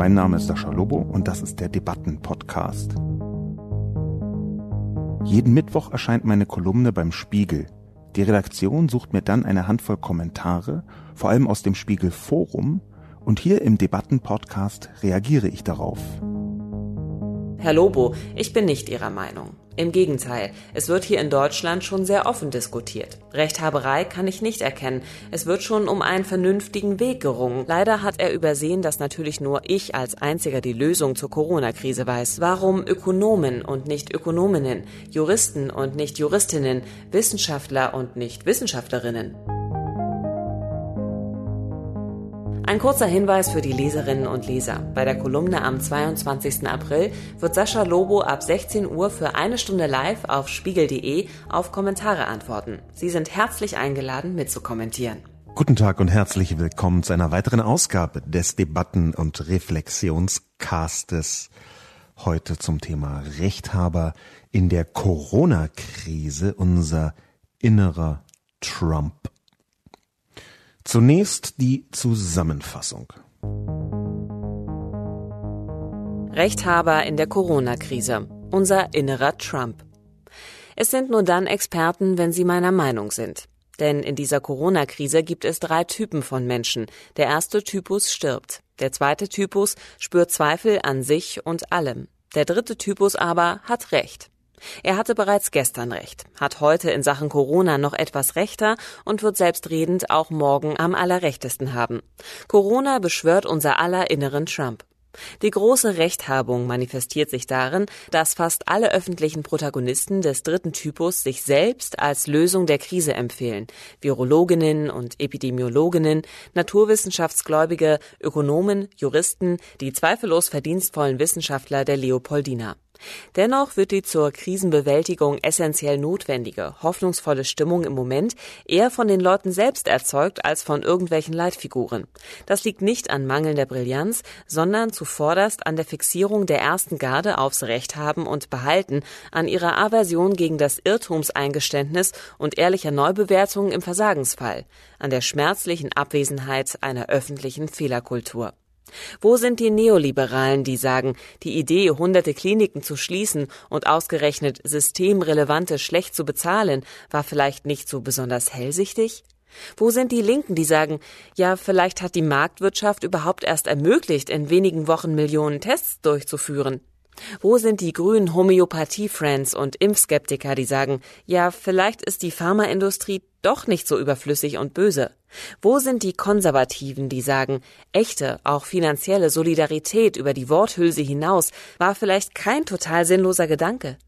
Mein Name ist Sascha Lobo und das ist der Debatten-Podcast. Jeden Mittwoch erscheint meine Kolumne beim Spiegel. Die Redaktion sucht mir dann eine Handvoll Kommentare, vor allem aus dem Spiegel Forum, und hier im Debatten-Podcast reagiere ich darauf. Herr Lobo, ich bin nicht Ihrer Meinung. Im Gegenteil, es wird hier in Deutschland schon sehr offen diskutiert. Rechthaberei kann ich nicht erkennen. Es wird schon um einen vernünftigen Weg gerungen. Leider hat er übersehen, dass natürlich nur ich als einziger die Lösung zur Corona-Krise weiß. Warum Ökonomen und nicht Ökonominnen, Juristen und nicht Juristinnen, Wissenschaftler und nicht Wissenschaftlerinnen? Ein kurzer Hinweis für die Leserinnen und Leser. Bei der Kolumne am 22. April wird Sascha Lobo ab 16 Uhr für eine Stunde live auf spiegel.de auf Kommentare antworten. Sie sind herzlich eingeladen, mitzukommentieren. Guten Tag und herzlich willkommen zu einer weiteren Ausgabe des Debatten- und Reflexionscastes. Heute zum Thema Rechthaber in der Corona-Krise, unser innerer Trump. Zunächst die Zusammenfassung. Rechthaber in der Corona-Krise. Unser innerer Trump. Es sind nur dann Experten, wenn sie meiner Meinung sind. Denn in dieser Corona-Krise gibt es drei Typen von Menschen. Der erste Typus stirbt. Der zweite Typus spürt Zweifel an sich und allem. Der dritte Typus aber hat Recht. Er hatte bereits gestern recht, hat heute in Sachen Corona noch etwas rechter und wird selbstredend auch morgen am allerrechtesten haben. Corona beschwört unser aller inneren Trump. Die große Rechthabung manifestiert sich darin, dass fast alle öffentlichen Protagonisten des dritten Typus sich selbst als Lösung der Krise empfehlen. Virologinnen und Epidemiologinnen, Naturwissenschaftsgläubige, Ökonomen, Juristen, die zweifellos verdienstvollen Wissenschaftler der Leopoldina. Dennoch wird die zur Krisenbewältigung essentiell notwendige, hoffnungsvolle Stimmung im Moment eher von den Leuten selbst erzeugt als von irgendwelchen Leitfiguren. Das liegt nicht an mangelnder Brillanz, sondern zuvorderst an der Fixierung der ersten Garde aufs Recht haben und behalten, an ihrer Aversion gegen das Irrtumseingeständnis und ehrlicher Neubewertung im Versagensfall, an der schmerzlichen Abwesenheit einer öffentlichen Fehlerkultur. Wo sind die Neoliberalen, die sagen, die Idee, hunderte Kliniken zu schließen und ausgerechnet systemrelevante schlecht zu bezahlen, war vielleicht nicht so besonders hellsichtig? Wo sind die Linken, die sagen, ja, vielleicht hat die Marktwirtschaft überhaupt erst ermöglicht, in wenigen Wochen Millionen Tests durchzuführen? Wo sind die grünen Homöopathie-Friends und Impfskeptiker, die sagen, ja, vielleicht ist die Pharmaindustrie doch nicht so überflüssig und böse? Wo sind die Konservativen, die sagen, echte, auch finanzielle Solidarität über die Worthülse hinaus war vielleicht kein total sinnloser Gedanke?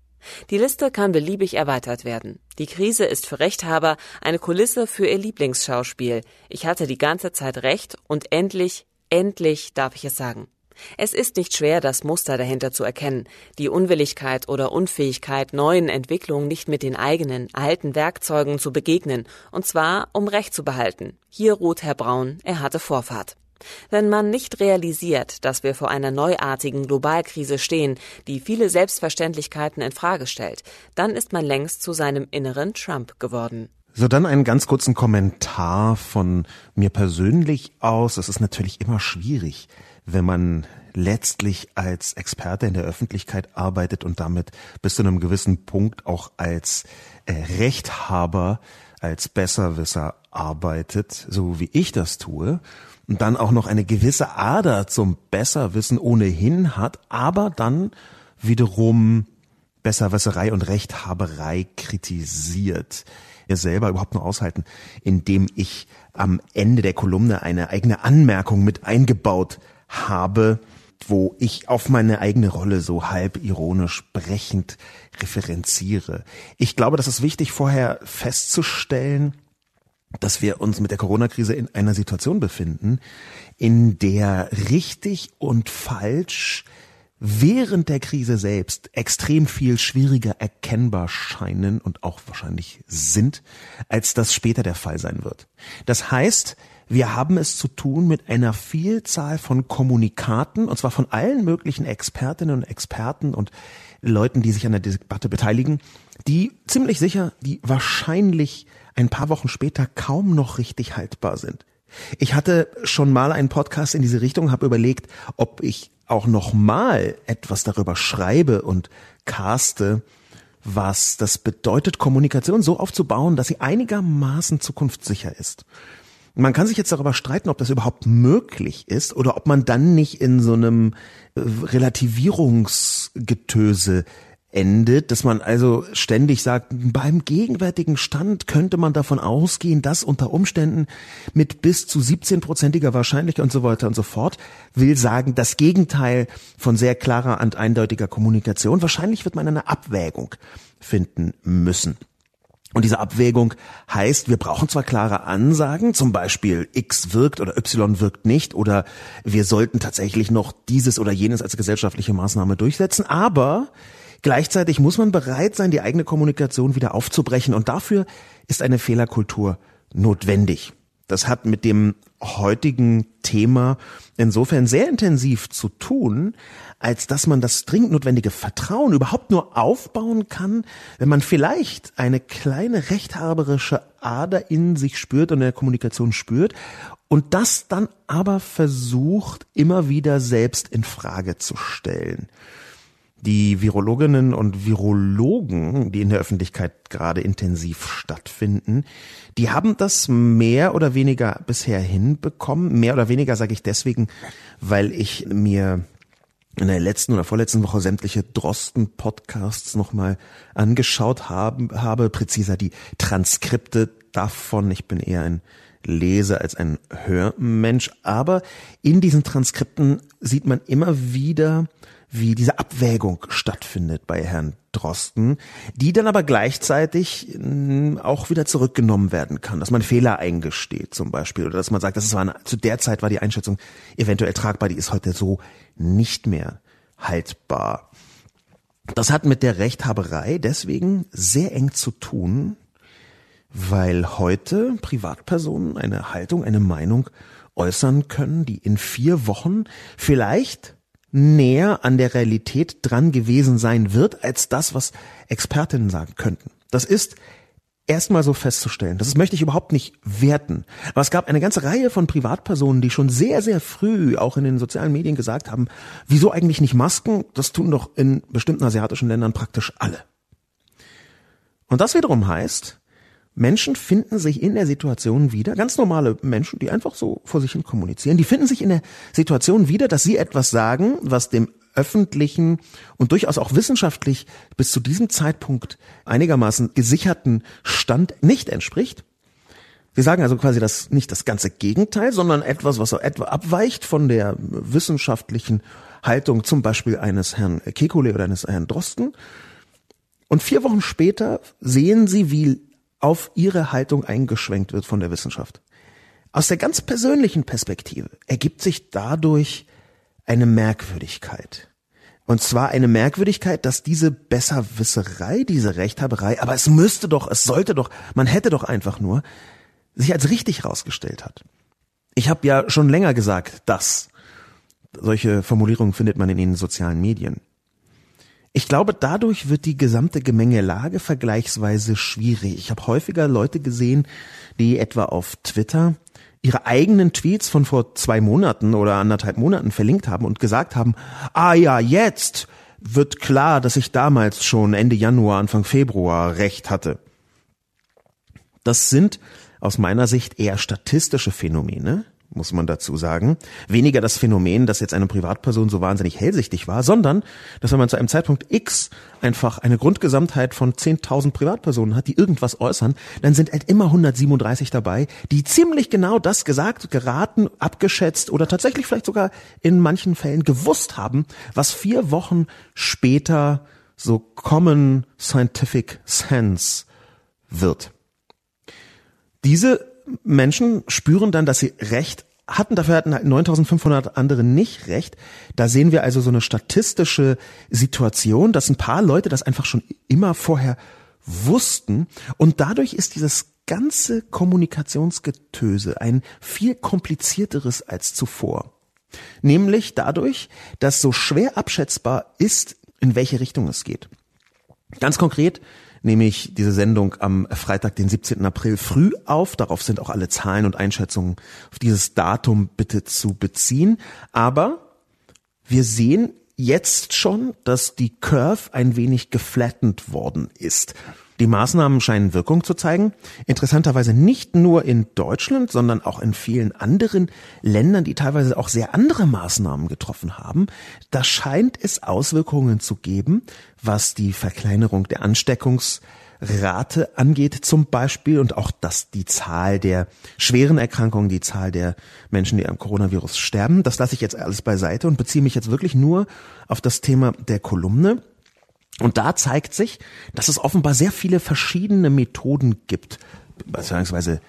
Die Liste kann beliebig erweitert werden. Die Krise ist für Rechthaber eine Kulisse für ihr Lieblingsschauspiel. Ich hatte die ganze Zeit recht und endlich, endlich darf ich es sagen. Es ist nicht schwer, das Muster dahinter zu erkennen, die Unwilligkeit oder Unfähigkeit, neuen Entwicklungen nicht mit den eigenen, alten Werkzeugen zu begegnen, und zwar um Recht zu behalten. Hier ruht Herr Braun, er hatte Vorfahrt. Wenn man nicht realisiert, dass wir vor einer neuartigen Globalkrise stehen, die viele Selbstverständlichkeiten in Frage stellt, dann ist man längst zu seinem inneren Trump geworden. So, dann einen ganz kurzen Kommentar von mir persönlich aus. Es ist natürlich immer schwierig, wenn man letztlich als Experte in der Öffentlichkeit arbeitet und damit bis zu einem gewissen Punkt auch als äh, Rechthaber, als Besserwisser arbeitet, so wie ich das tue, und dann auch noch eine gewisse Ader zum Besserwissen ohnehin hat, aber dann wiederum Besserwisserei und Rechthaberei kritisiert. Er selber überhaupt nur aushalten, indem ich am Ende der Kolumne eine eigene Anmerkung mit eingebaut habe, wo ich auf meine eigene Rolle so halb ironisch brechend referenziere. Ich glaube, das ist wichtig vorher festzustellen, dass wir uns mit der Corona-Krise in einer Situation befinden, in der richtig und falsch während der Krise selbst extrem viel schwieriger erkennbar scheinen und auch wahrscheinlich sind, als das später der Fall sein wird. Das heißt, wir haben es zu tun mit einer Vielzahl von Kommunikaten, und zwar von allen möglichen Expertinnen und Experten und Leuten, die sich an der Debatte beteiligen, die ziemlich sicher, die wahrscheinlich ein paar Wochen später kaum noch richtig haltbar sind. Ich hatte schon mal einen Podcast in diese Richtung, habe überlegt, ob ich auch noch mal etwas darüber schreibe und caste, was das bedeutet, Kommunikation so aufzubauen, dass sie einigermaßen zukunftssicher ist. Man kann sich jetzt darüber streiten, ob das überhaupt möglich ist oder ob man dann nicht in so einem äh, Relativierungsgetöse endet, dass man also ständig sagt, beim gegenwärtigen Stand könnte man davon ausgehen, dass unter Umständen mit bis zu 17-prozentiger Wahrscheinlichkeit und so weiter und so fort, will sagen, das Gegenteil von sehr klarer und eindeutiger Kommunikation. Wahrscheinlich wird man eine Abwägung finden müssen. Und diese Abwägung heißt, wir brauchen zwar klare Ansagen, zum Beispiel X wirkt oder Y wirkt nicht, oder wir sollten tatsächlich noch dieses oder jenes als gesellschaftliche Maßnahme durchsetzen, aber Gleichzeitig muss man bereit sein, die eigene Kommunikation wieder aufzubrechen und dafür ist eine Fehlerkultur notwendig. Das hat mit dem heutigen Thema insofern sehr intensiv zu tun, als dass man das dringend notwendige Vertrauen überhaupt nur aufbauen kann, wenn man vielleicht eine kleine rechthaberische Ader in sich spürt und in der Kommunikation spürt und das dann aber versucht, immer wieder selbst in Frage zu stellen. Die Virologinnen und Virologen, die in der Öffentlichkeit gerade intensiv stattfinden, die haben das mehr oder weniger bisher hinbekommen. Mehr oder weniger sage ich deswegen, weil ich mir in der letzten oder vorletzten Woche sämtliche Drosten-Podcasts nochmal angeschaut haben, habe, präziser die Transkripte davon. Ich bin eher ein Leser als ein Hörmensch, aber in diesen Transkripten sieht man immer wieder wie diese Abwägung stattfindet bei Herrn Drosten, die dann aber gleichzeitig hm, auch wieder zurückgenommen werden kann, dass man Fehler eingesteht zum Beispiel oder dass man sagt, das war eine, zu der Zeit war die Einschätzung eventuell tragbar, die ist heute so nicht mehr haltbar. Das hat mit der Rechthaberei deswegen sehr eng zu tun, weil heute Privatpersonen eine Haltung, eine Meinung äußern können, die in vier Wochen vielleicht näher an der Realität dran gewesen sein wird, als das, was Expertinnen sagen könnten. Das ist erstmal so festzustellen. Das möchte ich überhaupt nicht werten. Aber es gab eine ganze Reihe von Privatpersonen, die schon sehr, sehr früh auch in den sozialen Medien gesagt haben, wieso eigentlich nicht Masken? Das tun doch in bestimmten asiatischen Ländern praktisch alle. Und das wiederum heißt, Menschen finden sich in der Situation wieder, ganz normale Menschen, die einfach so vor sich hin kommunizieren, die finden sich in der Situation wieder, dass sie etwas sagen, was dem öffentlichen und durchaus auch wissenschaftlich bis zu diesem Zeitpunkt einigermaßen gesicherten Stand nicht entspricht. Wir sagen also quasi das nicht das ganze Gegenteil, sondern etwas, was so etwa abweicht von der wissenschaftlichen Haltung zum Beispiel eines Herrn Kekulé oder eines Herrn Drosten. Und vier Wochen später sehen Sie, wie auf ihre Haltung eingeschwenkt wird von der Wissenschaft. Aus der ganz persönlichen Perspektive ergibt sich dadurch eine Merkwürdigkeit. Und zwar eine Merkwürdigkeit, dass diese Besserwisserei, diese Rechthaberei, aber es müsste doch, es sollte doch, man hätte doch einfach nur, sich als richtig rausgestellt hat. Ich habe ja schon länger gesagt, dass solche Formulierungen findet man in den sozialen Medien. Ich glaube, dadurch wird die gesamte Gemengelage vergleichsweise schwierig. Ich habe häufiger Leute gesehen, die etwa auf Twitter ihre eigenen Tweets von vor zwei Monaten oder anderthalb Monaten verlinkt haben und gesagt haben, ah ja, jetzt wird klar, dass ich damals schon Ende Januar, Anfang Februar recht hatte. Das sind aus meiner Sicht eher statistische Phänomene, muss man dazu sagen. Weniger das Phänomen, dass jetzt eine Privatperson so wahnsinnig hellsichtig war, sondern, dass wenn man zu einem Zeitpunkt X einfach eine Grundgesamtheit von 10.000 Privatpersonen hat, die irgendwas äußern, dann sind halt immer 137 dabei, die ziemlich genau das gesagt, geraten, abgeschätzt oder tatsächlich vielleicht sogar in manchen Fällen gewusst haben, was vier Wochen später so Common Scientific Sense wird. Diese Menschen spüren dann, dass sie Recht hatten, dafür hatten halt 9500 andere nicht recht. Da sehen wir also so eine statistische Situation, dass ein paar Leute das einfach schon immer vorher wussten und dadurch ist dieses ganze Kommunikationsgetöse ein viel komplizierteres als zuvor. Nämlich dadurch, dass so schwer abschätzbar ist, in welche Richtung es geht. Ganz konkret nehme ich diese Sendung am Freitag, den 17. April früh auf. Darauf sind auch alle Zahlen und Einschätzungen auf dieses Datum bitte zu beziehen. Aber wir sehen jetzt schon, dass die Curve ein wenig geflattened worden ist. Die Maßnahmen scheinen Wirkung zu zeigen. Interessanterweise nicht nur in Deutschland, sondern auch in vielen anderen Ländern, die teilweise auch sehr andere Maßnahmen getroffen haben. Da scheint es Auswirkungen zu geben, was die Verkleinerung der Ansteckungsrate angeht zum Beispiel und auch, dass die Zahl der schweren Erkrankungen, die Zahl der Menschen, die am Coronavirus sterben, das lasse ich jetzt alles beiseite und beziehe mich jetzt wirklich nur auf das Thema der Kolumne. Und da zeigt sich, dass es offenbar sehr viele verschiedene Methoden gibt, beziehungsweise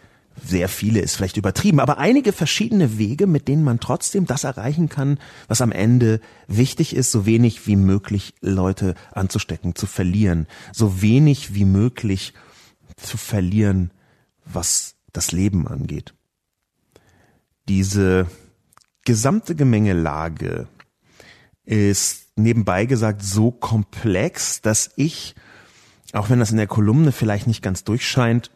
sehr viele ist vielleicht übertrieben, aber einige verschiedene Wege, mit denen man trotzdem das erreichen kann, was am Ende wichtig ist, so wenig wie möglich Leute anzustecken, zu verlieren, so wenig wie möglich zu verlieren, was das Leben angeht. Diese gesamte Gemengelage ist nebenbei gesagt so komplex, dass ich, auch wenn das in der Kolumne vielleicht nicht ganz durchscheint,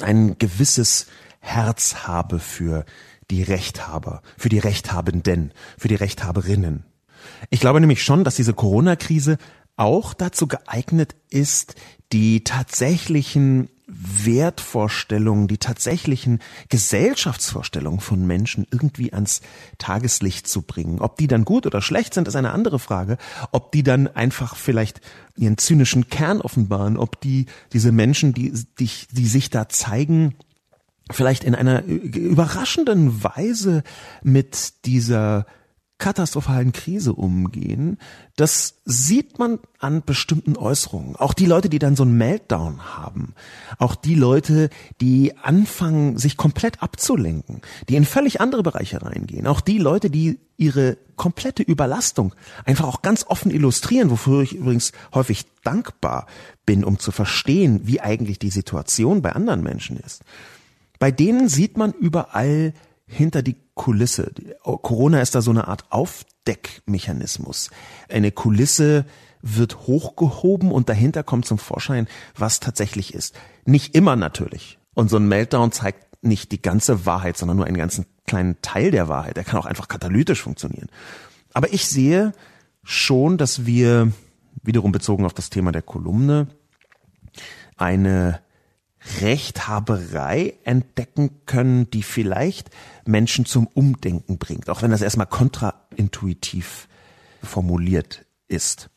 ein gewisses Herz habe für die Rechthaber, für die Rechthabenden, für die Rechthaberinnen. Ich glaube nämlich schon, dass diese Corona-Krise auch dazu geeignet ist, die tatsächlichen Wertvorstellungen, die tatsächlichen Gesellschaftsvorstellungen von Menschen irgendwie ans Tageslicht zu bringen. Ob die dann gut oder schlecht sind, ist eine andere Frage. Ob die dann einfach vielleicht ihren zynischen Kern offenbaren, ob die, diese Menschen, die, die, die sich da zeigen, vielleicht in einer überraschenden Weise mit dieser katastrophalen Krise umgehen, das sieht man an bestimmten Äußerungen. Auch die Leute, die dann so einen Meltdown haben, auch die Leute, die anfangen, sich komplett abzulenken, die in völlig andere Bereiche reingehen, auch die Leute, die ihre komplette Überlastung einfach auch ganz offen illustrieren, wofür ich übrigens häufig dankbar bin, um zu verstehen, wie eigentlich die Situation bei anderen Menschen ist. Bei denen sieht man überall hinter die Kulisse. Corona ist da so eine Art Aufdeckmechanismus. Eine Kulisse wird hochgehoben und dahinter kommt zum Vorschein, was tatsächlich ist. Nicht immer natürlich. Und so ein Meltdown zeigt nicht die ganze Wahrheit, sondern nur einen ganzen kleinen Teil der Wahrheit. Er kann auch einfach katalytisch funktionieren. Aber ich sehe schon, dass wir, wiederum bezogen auf das Thema der Kolumne, eine Rechthaberei entdecken können, die vielleicht Menschen zum Umdenken bringt, auch wenn das erstmal kontraintuitiv formuliert ist.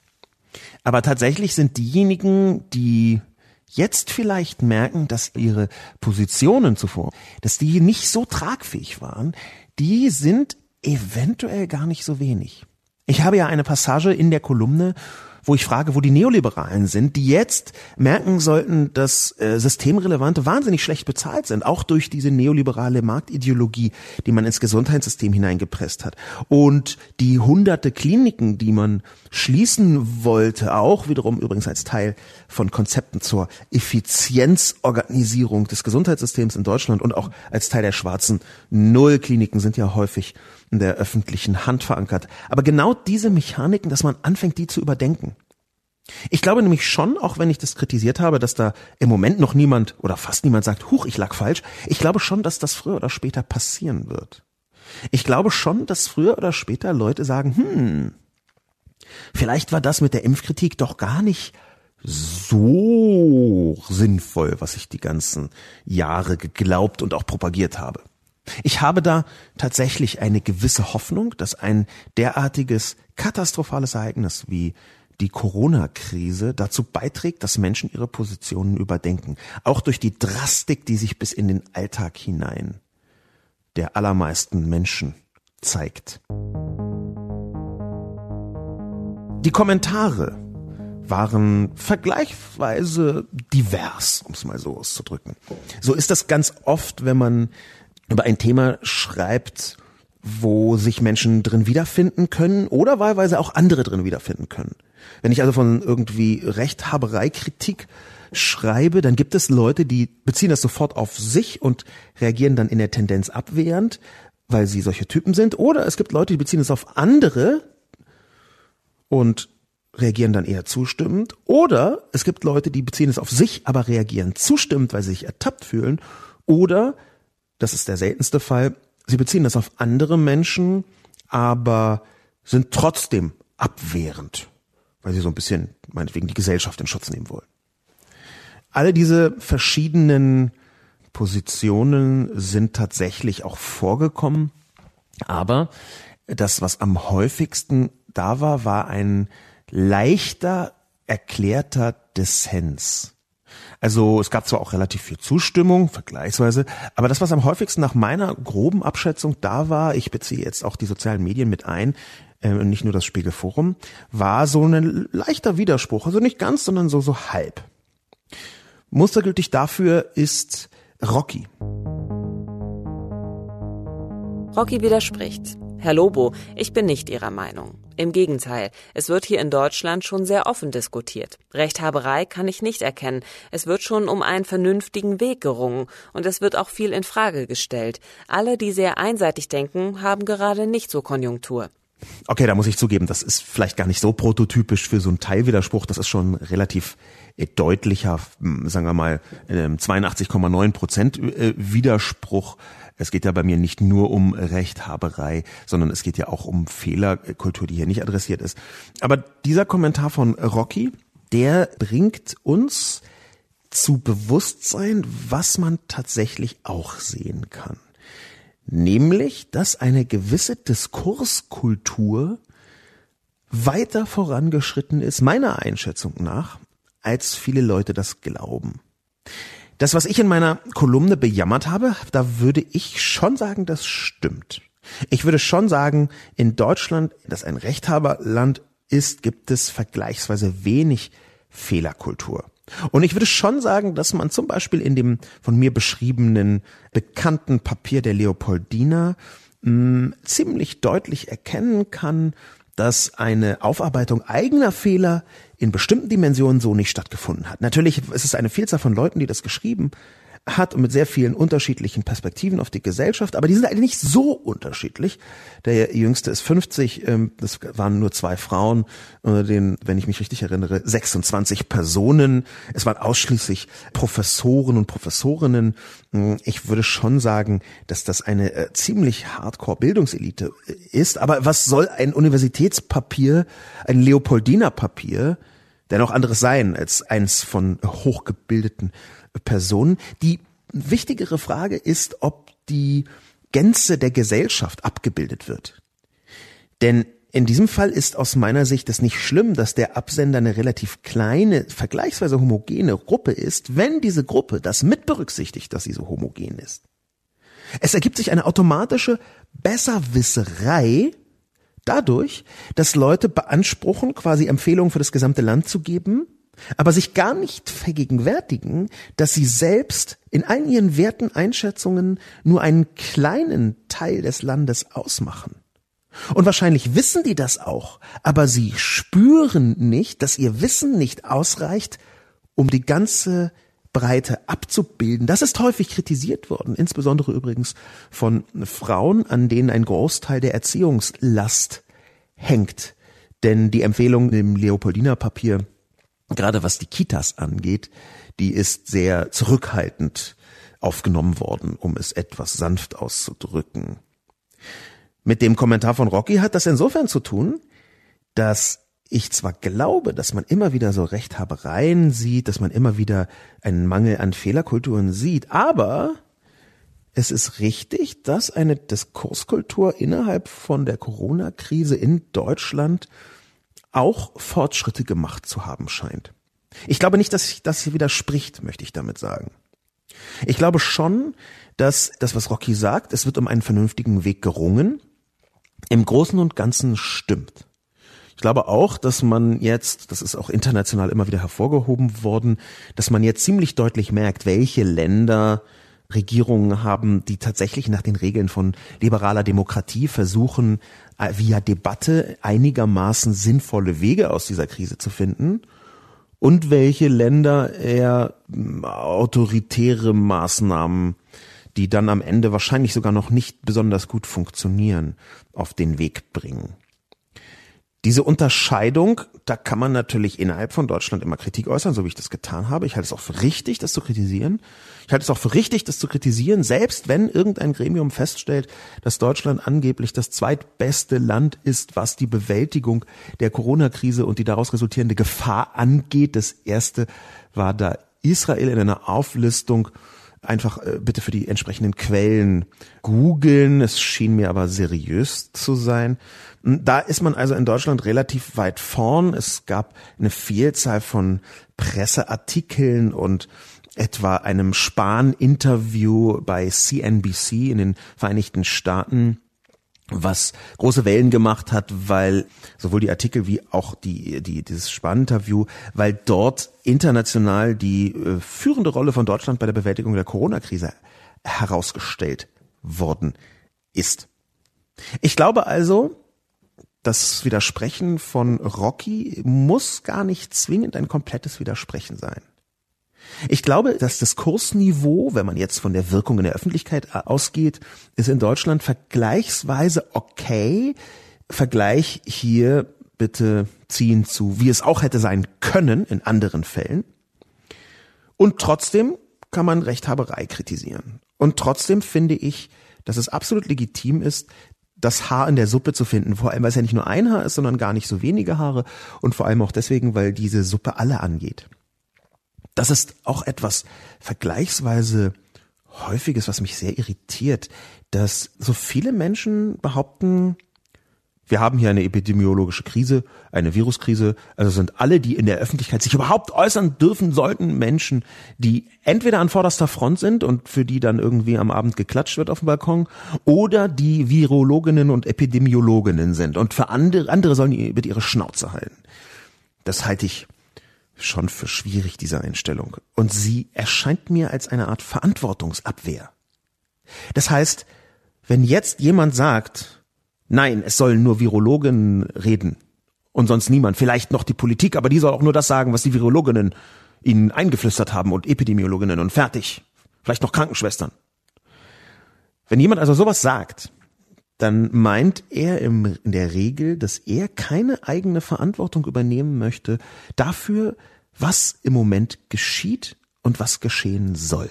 Aber tatsächlich sind diejenigen, die jetzt vielleicht merken, dass ihre Positionen zuvor, dass die nicht so tragfähig waren, die sind eventuell gar nicht so wenig. Ich habe ja eine Passage in der Kolumne, wo ich frage, wo die Neoliberalen sind, die jetzt merken sollten, dass äh, Systemrelevante wahnsinnig schlecht bezahlt sind, auch durch diese neoliberale Marktideologie, die man ins Gesundheitssystem hineingepresst hat. Und die hunderte Kliniken, die man schließen wollte, auch wiederum übrigens als Teil von Konzepten zur Effizienzorganisierung des Gesundheitssystems in Deutschland und auch als Teil der schwarzen Nullkliniken sind ja häufig in der öffentlichen Hand verankert. Aber genau diese Mechaniken, dass man anfängt, die zu überdenken. Ich glaube nämlich schon, auch wenn ich das kritisiert habe, dass da im Moment noch niemand oder fast niemand sagt, huch, ich lag falsch. Ich glaube schon, dass das früher oder später passieren wird. Ich glaube schon, dass früher oder später Leute sagen, hm, vielleicht war das mit der Impfkritik doch gar nicht so sinnvoll, was ich die ganzen Jahre geglaubt und auch propagiert habe. Ich habe da tatsächlich eine gewisse Hoffnung, dass ein derartiges katastrophales Ereignis wie die Corona-Krise dazu beiträgt, dass Menschen ihre Positionen überdenken. Auch durch die Drastik, die sich bis in den Alltag hinein der allermeisten Menschen zeigt. Die Kommentare waren vergleichsweise divers, um es mal so auszudrücken. So ist das ganz oft, wenn man über ein Thema schreibt, wo sich Menschen drin wiederfinden können oder wahlweise auch andere drin wiederfinden können. Wenn ich also von irgendwie Rechthabereikritik schreibe, dann gibt es Leute, die beziehen das sofort auf sich und reagieren dann in der Tendenz abwehrend, weil sie solche Typen sind. Oder es gibt Leute, die beziehen es auf andere und reagieren dann eher zustimmend. Oder es gibt Leute, die beziehen es auf sich, aber reagieren zustimmend, weil sie sich ertappt fühlen. Oder, das ist der seltenste Fall, sie beziehen das auf andere Menschen, aber sind trotzdem abwehrend, weil sie so ein bisschen, meinetwegen, die Gesellschaft in Schutz nehmen wollen. Alle diese verschiedenen Positionen sind tatsächlich auch vorgekommen, aber das, was am häufigsten da war, war ein leichter erklärter Dissens. Also es gab zwar auch relativ viel Zustimmung, vergleichsweise, aber das, was am häufigsten nach meiner groben Abschätzung da war, ich beziehe jetzt auch die sozialen Medien mit ein, äh, nicht nur das Spiegelforum, war so ein leichter Widerspruch. Also nicht ganz, sondern so, so halb. Mustergültig dafür ist Rocky. Rocky widerspricht. Herr Lobo, ich bin nicht Ihrer Meinung. Im Gegenteil, es wird hier in Deutschland schon sehr offen diskutiert. Rechthaberei kann ich nicht erkennen. Es wird schon um einen vernünftigen Weg gerungen und es wird auch viel in Frage gestellt. Alle, die sehr einseitig denken, haben gerade nicht so Konjunktur. Okay, da muss ich zugeben, das ist vielleicht gar nicht so prototypisch für so einen Teilwiderspruch. Das ist schon relativ äh, deutlicher, sagen wir mal, 82,9 ähm, Prozent äh, Widerspruch. Es geht ja bei mir nicht nur um Rechthaberei, sondern es geht ja auch um Fehlerkultur, die hier nicht adressiert ist. Aber dieser Kommentar von Rocky, der bringt uns zu Bewusstsein, was man tatsächlich auch sehen kann. Nämlich, dass eine gewisse Diskurskultur weiter vorangeschritten ist, meiner Einschätzung nach, als viele Leute das glauben. Das, was ich in meiner Kolumne bejammert habe, da würde ich schon sagen, das stimmt. Ich würde schon sagen, in Deutschland, das ein Rechthaberland ist, gibt es vergleichsweise wenig Fehlerkultur. Und ich würde schon sagen, dass man zum Beispiel in dem von mir beschriebenen bekannten Papier der Leopoldina mh, hm, ziemlich deutlich erkennen kann, dass eine Aufarbeitung eigener Fehler in bestimmten Dimensionen so nicht stattgefunden hat. Natürlich ist es eine Vielzahl von Leuten, die das geschrieben hat und mit sehr vielen unterschiedlichen Perspektiven auf die Gesellschaft, aber die sind eigentlich nicht so unterschiedlich. Der jüngste ist 50, ähm, das waren nur zwei Frauen, den, wenn ich mich richtig erinnere, 26 Personen. Es waren ausschließlich Professoren und Professorinnen. Hm, ich würde schon sagen, dass das eine äh, ziemlich hardcore Bildungselite äh, ist, aber was soll ein Universitätspapier, ein Leopoldiner Papier, dennoch anderes sein als eins von hochgebildeten Personen. Die wichtigere Frage ist, ob die Gänze der Gesellschaft abgebildet wird. Denn in diesem Fall ist aus meiner Sicht es nicht schlimm, dass der Absender eine relativ kleine, vergleichsweise homogene Gruppe ist, wenn diese Gruppe das mit berücksichtigt, dass sie so homogen ist. Es ergibt sich eine automatische Besserwisserei dadurch, dass Leute beanspruchen, quasi Empfehlungen für das gesamte Land zu geben, aber sich gar nicht vergegenwärtigen, dass sie selbst in allen ihren Werten, Einschätzungen nur einen kleinen Teil des Landes ausmachen. Und wahrscheinlich wissen die das auch, aber sie spüren nicht, dass ihr Wissen nicht ausreicht, um die ganze Breite abzubilden. Das ist häufig kritisiert worden, insbesondere übrigens von Frauen, an denen ein Großteil der Erziehungslast hängt. Denn die Empfehlung im Leopoldiner Papier gerade was die Kitas angeht, die ist sehr zurückhaltend aufgenommen worden, um es etwas sanft auszudrücken. Mit dem Kommentar von Rocky hat das insofern zu tun, dass ich zwar glaube, dass man immer wieder so Rechthabereien sieht, dass man immer wieder einen Mangel an Fehlerkulturen sieht, aber es ist richtig, dass eine Diskurskultur innerhalb von der Corona-Krise in Deutschland auch Fortschritte gemacht zu haben scheint. Ich glaube nicht, dass das hier widerspricht, möchte ich damit sagen. Ich glaube schon, dass das, was Rocky sagt, es wird um einen vernünftigen Weg gerungen, im Großen und Ganzen stimmt. Ich glaube auch, dass man jetzt, das ist auch international immer wieder hervorgehoben worden, dass man jetzt ziemlich deutlich merkt, welche Länder Regierungen haben, die tatsächlich nach den Regeln von liberaler Demokratie versuchen, via Debatte einigermaßen sinnvolle Wege aus dieser Krise zu finden und welche Länder eher hm, autoritäre Maßnahmen, die dann am Ende wahrscheinlich sogar noch nicht besonders gut funktionieren, auf den Weg bringen. Diese Unterscheidung da kann man natürlich innerhalb von Deutschland immer Kritik äußern, so wie ich das getan habe. Ich halte es auch für richtig, das zu kritisieren. Ich halte es auch für richtig, das zu kritisieren, selbst wenn irgendein Gremium feststellt, dass Deutschland angeblich das zweitbeste Land ist, was die Bewältigung der Corona-Krise und die daraus resultierende Gefahr angeht. Das erste war da Israel in einer Auflistung einfach äh, bitte für die entsprechenden Quellen googeln. Es schien mir aber seriös zu sein. Hm, da ist man also in Deutschland relativ weit vorn. Es gab eine Vielzahl von Presseartikeln und etwa einem Spahn-Interview bei CNBC in den Vereinigten Staaten, was große Wellen gemacht hat, weil sowohl die Artikel wie auch die, die, dieses Spahn-Interview, weil dort international die äh, führende Rolle von Deutschland bei der Bewältigung der Corona-Krise herausgestellt worden ist. Ich glaube also, das Widersprechen von Rocky muss gar nicht zwingend ein komplettes Widersprechen sein. Ich glaube, das Diskursniveau, wenn man jetzt von der Wirkung in der Öffentlichkeit äh, ausgeht, ist in Deutschland vergleichsweise okay. Vergleich hier bitte ziehen zu, wie es auch hätte sein können in anderen Fällen. Und trotzdem kann man Rechthaberei kritisieren. Und trotzdem finde ich, dass es absolut legitim ist, das Haar in der Suppe zu finden. Vor allem, weil es ja nicht nur ein Haar ist, sondern gar nicht so wenige Haare. Und vor allem auch deswegen, weil diese Suppe alle angeht. Das ist auch etwas vergleichsweise häufiges, was mich sehr irritiert, dass so viele Menschen behaupten, wir haben hier eine epidemiologische Krise, eine Viruskrise. Also sind alle, die in der Öffentlichkeit sich überhaupt äußern dürfen sollten, Menschen, die entweder an vorderster Front sind und für die dann irgendwie am Abend geklatscht wird auf dem Balkon, oder die Virologinnen und Epidemiologinnen sind. Und für andere, andere sollen mit ihre Schnauze halten. Das halte ich schon für schwierig, diese Einstellung. Und sie erscheint mir als eine Art Verantwortungsabwehr. Das heißt, wenn jetzt jemand sagt, Nein, es sollen nur Virologen reden und sonst niemand. Vielleicht noch die Politik, aber die soll auch nur das sagen, was die Virologinnen ihnen eingeflüstert haben und Epidemiologinnen und fertig. Vielleicht noch Krankenschwestern. Wenn jemand also sowas sagt, dann meint er im, in der Regel, dass er keine eigene Verantwortung übernehmen möchte dafür, was im Moment geschieht und was geschehen soll.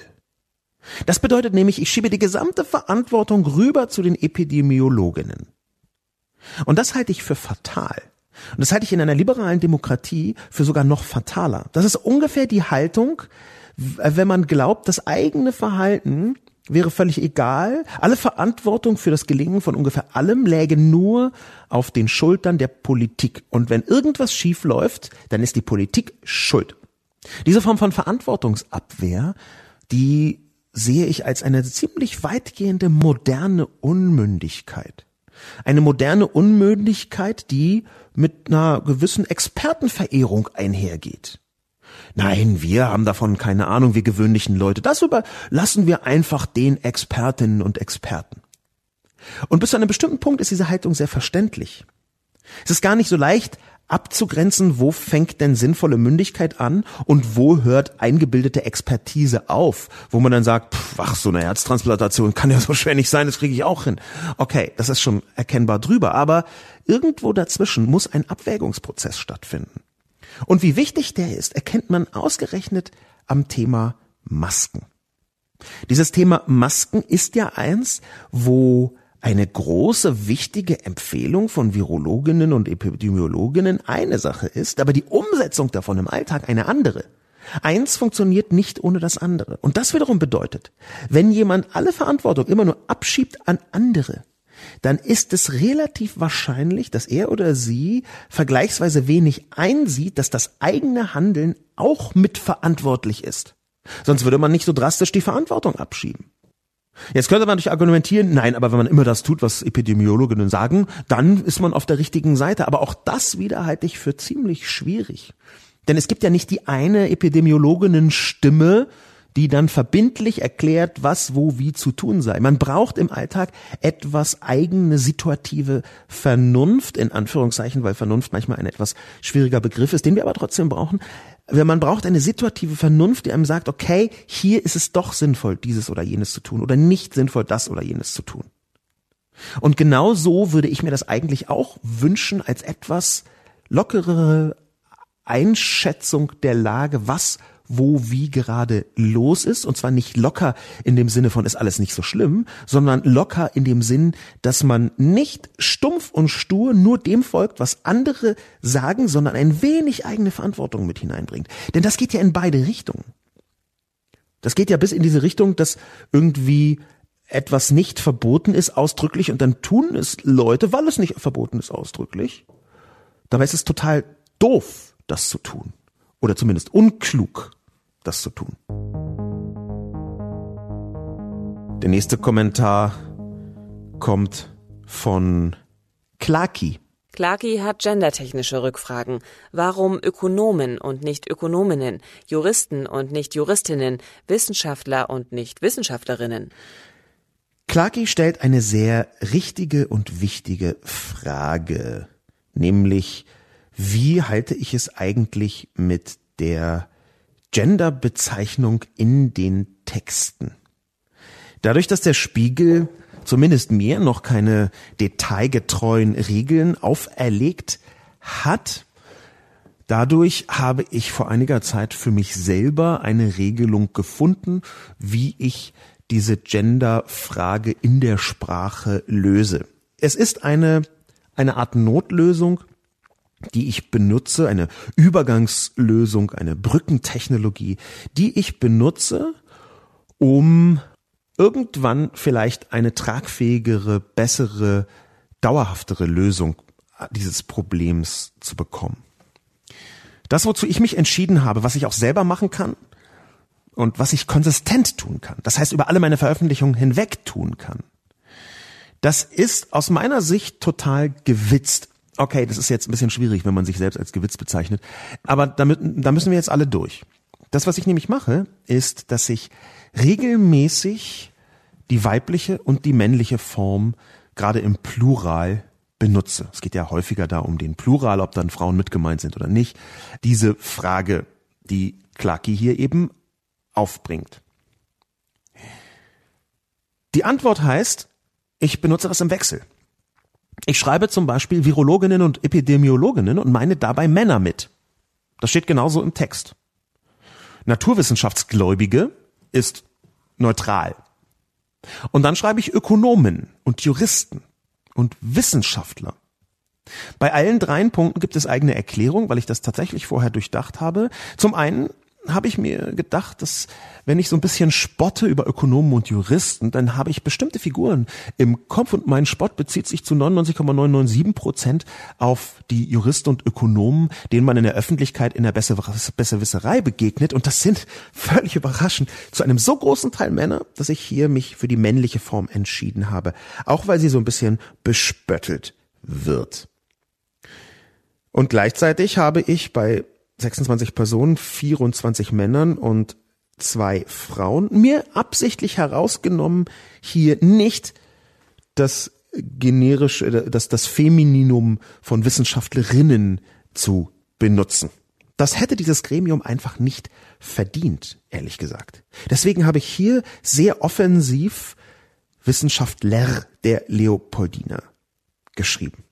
Das bedeutet nämlich, ich schiebe die gesamte Verantwortung rüber zu den Epidemiologinnen. Und das halte ich für fatal. Und das halte ich in einer liberalen Demokratie für sogar noch fataler. Das ist ungefähr die Haltung, wenn man glaubt, das eigene Verhalten wäre völlig egal. Alle Verantwortung für das Gelingen von ungefähr allem läge nur auf den Schultern der Politik. Und wenn irgendwas schief läuft, dann ist die Politik schuld. Diese Form von Verantwortungsabwehr, die sehe ich als eine ziemlich weitgehende moderne Unmündigkeit. Eine moderne Unmöglichkeit, die mit einer gewissen Expertenverehrung einhergeht. Nein, wir haben davon keine Ahnung, wir gewöhnlichen Leute. Das überlassen wir einfach den Expertinnen und Experten. Und bis zu einem bestimmten Punkt ist diese Haltung sehr verständlich. Es ist gar nicht so leicht, abzugrenzen, wo fängt denn sinnvolle Mündigkeit an und wo hört eingebildete Expertise auf, wo man dann sagt, pff, ach, so eine Herztransplantation kann ja so schwer nicht sein, das kriege ich auch hin. Okay, das ist schon erkennbar drüber, aber irgendwo dazwischen muss ein Abwägungsprozess stattfinden. Und wie wichtig der ist, erkennt man ausgerechnet am Thema Masken. Dieses Thema Masken ist ja eins, wo eine große, wichtige Empfehlung von Virologinnen und Epidemiologinnen eine Sache ist, aber die Umsetzung davon im Alltag eine andere. Eins funktioniert nicht ohne das andere. Und das wiederum bedeutet, wenn jemand alle Verantwortung immer nur abschiebt an andere, dann ist es relativ wahrscheinlich, dass er oder sie vergleichsweise wenig einsieht, dass das eigene Handeln auch mitverantwortlich ist. Sonst würde man nicht so drastisch die Verantwortung abschieben. Jetzt könnte man natürlich argumentieren, nein, aber wenn man immer das tut, was Epidemiologinnen sagen, dann ist man auf der richtigen Seite. Aber auch das wieder halte ich für ziemlich schwierig. Denn es gibt ja nicht die eine Epidemiologinnen-Stimme, die dann verbindlich erklärt, was wo wie zu tun sei. Man braucht im Alltag etwas eigene situative Vernunft, in Anführungszeichen, weil Vernunft manchmal ein etwas schwieriger Begriff ist, den wir aber trotzdem brauchen. Man braucht eine situative Vernunft, die einem sagt, okay, hier ist es doch sinnvoll, dieses oder jenes zu tun oder nicht sinnvoll, das oder jenes zu tun. Und genau so würde ich mir das eigentlich auch wünschen als etwas lockerere Einschätzung der Lage, was wo wie gerade los ist. Und zwar nicht locker in dem Sinne von ist alles nicht so schlimm, sondern locker in dem Sinn, dass man nicht stumpf und stur nur dem folgt, was andere sagen, sondern ein wenig eigene Verantwortung mit hineinbringt. Denn das geht ja in beide Richtungen. Das geht ja bis in diese Richtung, dass irgendwie etwas nicht verboten ist ausdrücklich und dann tun es Leute, weil es nicht verboten ist ausdrücklich. Dabei ist es total doof, das zu tun. Oder zumindest unklug, das zu tun. Der nächste Kommentar kommt von Clarky. Clarky hat gendertechnische Rückfragen. Warum Ökonomen und nicht Ökonominnen, Juristen und nicht Juristinnen, Wissenschaftler und nicht Wissenschaftlerinnen? Clarky stellt eine sehr richtige und wichtige Frage, nämlich wie halte ich es eigentlich mit der Genderbezeichnung in den Texten? Dadurch, dass der Spiegel zumindest mir noch keine detailgetreuen Regeln auferlegt hat. Dadurch habe ich vor einiger Zeit für mich selber eine Regelung gefunden, wie ich diese Genderfrage in der Sprache löse. Es ist eine, eine Art Notlösung, die ich benutze, eine Übergangslösung, eine Brückentechnologie, die ich benutze, um irgendwann vielleicht eine tragfähigere, bessere, dauerhaftere Lösung dieses Problems zu bekommen. Das, wozu ich mich entschieden habe, was ich auch selber machen kann und was ich konsistent tun kann, das heißt über alle meine Veröffentlichungen hinweg tun kann, das ist aus meiner Sicht total gewitzt. Okay, das ist jetzt ein bisschen schwierig, wenn man sich selbst als Gewitz bezeichnet, aber damit, da müssen wir jetzt alle durch. Das, was ich nämlich mache, ist, dass ich regelmäßig die weibliche und die männliche Form gerade im Plural benutze. Es geht ja häufiger da um den Plural, ob dann Frauen mit gemeint sind oder nicht. Diese Frage, die Clarky hier eben aufbringt. Die Antwort heißt, ich benutze das im Wechsel. Ich schreibe zum Beispiel Virologinnen und Epidemiologinnen und meine dabei Männer mit. Das steht genauso im Text. Naturwissenschaftsgläubige ist neutral. Und dann schreibe ich Ökonomen und Juristen und Wissenschaftler. Bei allen dreien Punkten gibt es eigene Erklärung, weil ich das tatsächlich vorher durchdacht habe. Zum einen habe ich mir gedacht, dass wenn ich so ein bisschen spotte über Ökonomen und Juristen, dann habe ich bestimmte Figuren im Kopf und mein Spott bezieht sich zu 99,997 Prozent auf die Juristen und Ökonomen, denen man in der Öffentlichkeit in der Besserwisserei begegnet und das sind völlig überraschend zu einem so großen Teil Männer, dass ich hier mich für die männliche Form entschieden habe, auch weil sie so ein bisschen bespöttelt wird. Und gleichzeitig habe ich bei 26 Personen, 24 Männern und zwei Frauen, mir absichtlich herausgenommen, hier nicht das generische, das, das Femininum von Wissenschaftlerinnen zu benutzen. Das hätte dieses Gremium einfach nicht verdient, ehrlich gesagt. Deswegen habe ich hier sehr offensiv Wissenschaftler der Leopoldina geschrieben.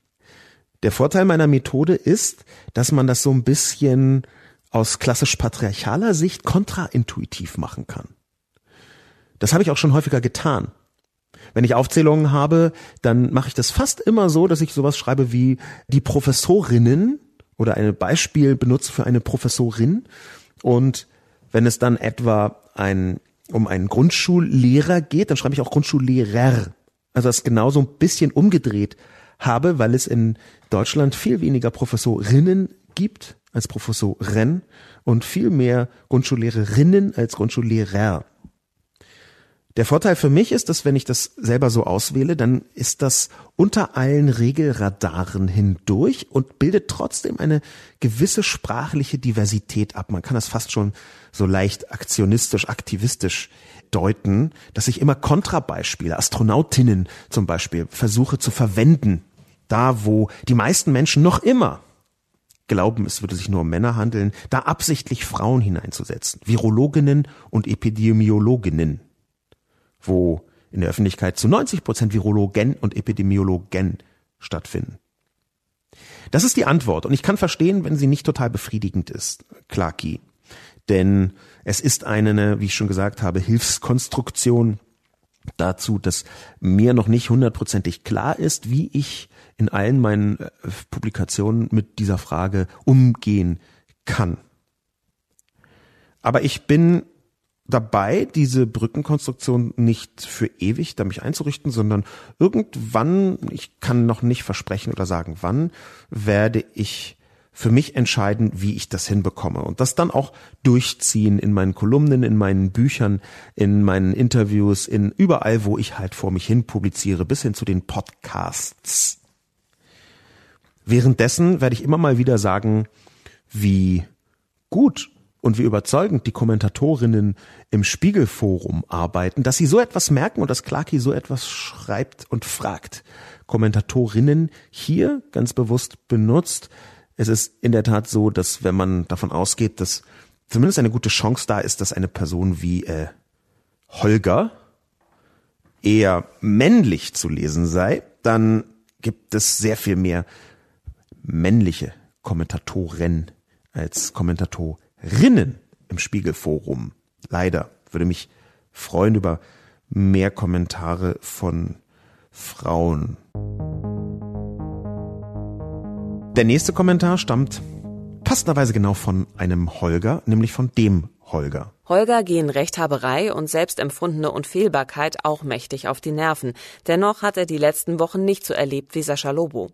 Der Vorteil meiner Methode ist, dass man das so ein bisschen aus klassisch patriarchaler Sicht kontraintuitiv machen kann. Das habe ich auch schon häufiger getan. Wenn ich Aufzählungen habe, dann mache ich das fast immer so, dass ich sowas schreibe wie die Professorinnen oder ein Beispiel benutze für eine Professorin. Und wenn es dann etwa ein, um einen Grundschullehrer geht, dann schreibe ich auch Grundschullehrer. Also das ist genauso ein bisschen umgedreht habe, weil es in Deutschland viel weniger Professorinnen gibt als Professoren und viel mehr Grundschullehrerinnen als Grundschullehrer. Der Vorteil für mich ist, dass wenn ich das selber so auswähle, dann ist das unter allen Regelradaren hindurch und bildet trotzdem eine gewisse sprachliche Diversität ab. Man kann das fast schon so leicht aktionistisch, aktivistisch deuten, dass ich immer Kontrabeispiele, Astronautinnen zum Beispiel, versuche zu verwenden da wo die meisten Menschen noch immer glauben, es würde sich nur um Männer handeln, da absichtlich Frauen hineinzusetzen, Virologinnen und Epidemiologinnen, wo in der Öffentlichkeit zu 90 Prozent Virologen und Epidemiologen stattfinden. Das ist die Antwort. Und ich kann verstehen, wenn sie nicht total befriedigend ist, Clarky. Denn es ist eine, wie ich schon gesagt habe, Hilfskonstruktion dazu, dass mir noch nicht hundertprozentig klar ist, wie ich in allen meinen äh, Publikationen mit dieser Frage umgehen kann. Aber ich bin dabei, diese Brückenkonstruktion nicht für ewig da mich einzurichten, sondern irgendwann, ich kann noch nicht versprechen oder sagen, wann werde ich für mich entscheiden, wie ich das hinbekomme und das dann auch durchziehen in meinen Kolumnen, in meinen Büchern, in meinen Interviews, in überall, wo ich halt vor mich hin publiziere, bis hin zu den Podcasts. Währenddessen werde ich immer mal wieder sagen, wie gut und wie überzeugend die Kommentatorinnen im Spiegelforum arbeiten, dass sie so etwas merken und dass Clarky so etwas schreibt und fragt. Kommentatorinnen hier ganz bewusst benutzt. Es ist in der Tat so, dass wenn man davon ausgeht, dass zumindest eine gute Chance da ist, dass eine Person wie äh, Holger eher männlich zu lesen sei, dann gibt es sehr viel mehr männliche Kommentatoren als Kommentatorinnen im Spiegelforum. Leider würde mich freuen über mehr Kommentare von Frauen. Der nächste Kommentar stammt passenderweise genau von einem Holger, nämlich von dem Holger. Holger gehen Rechthaberei und selbstempfundene Unfehlbarkeit auch mächtig auf die Nerven. Dennoch hat er die letzten Wochen nicht so erlebt wie Sascha Lobo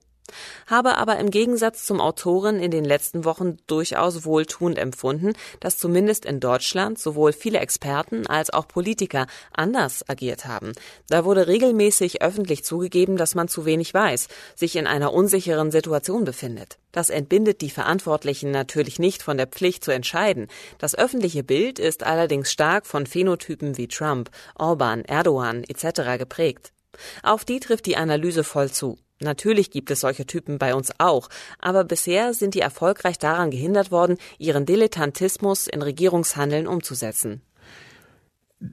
habe aber im Gegensatz zum Autoren in den letzten Wochen durchaus wohltuend empfunden, dass zumindest in Deutschland sowohl viele Experten als auch Politiker anders agiert haben. Da wurde regelmäßig öffentlich zugegeben, dass man zu wenig weiß, sich in einer unsicheren Situation befindet. Das entbindet die Verantwortlichen natürlich nicht von der Pflicht zu entscheiden. Das öffentliche Bild ist allerdings stark von Phänotypen wie Trump, Orban, Erdogan etc. geprägt. Auf die trifft die Analyse voll zu. Natürlich gibt es solche Typen bei uns auch, aber bisher sind die erfolgreich daran gehindert worden, ihren Dilettantismus in Regierungshandeln umzusetzen.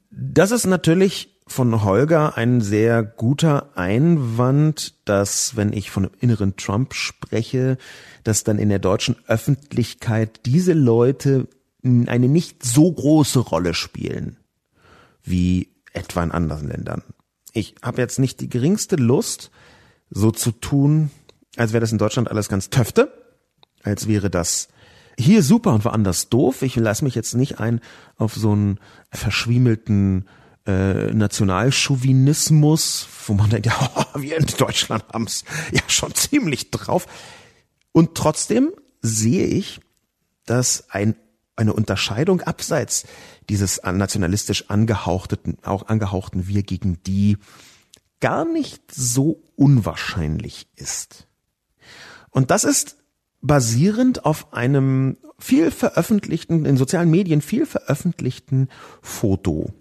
Das ist natürlich von Holger ein sehr guter Einwand, dass wenn ich von einem inneren Trump spreche, dass dann in der deutschen Öffentlichkeit diese Leute eine nicht so große Rolle spielen wie etwa in anderen Ländern. Ich habe jetzt nicht die geringste Lust, so zu tun, als wäre das in Deutschland alles ganz töfte, als wäre das hier super und woanders doof. Ich lasse mich jetzt nicht ein auf so einen verschwiemelten äh, Nationalchauvinismus, wo man denkt, ja, wir in Deutschland haben's ja schon ziemlich drauf. Und trotzdem sehe ich, dass ein, eine Unterscheidung abseits dieses nationalistisch angehauchten, auch angehauchten Wir gegen die gar nicht so unwahrscheinlich ist. Und das ist basierend auf einem viel veröffentlichten, in sozialen Medien viel veröffentlichten Foto,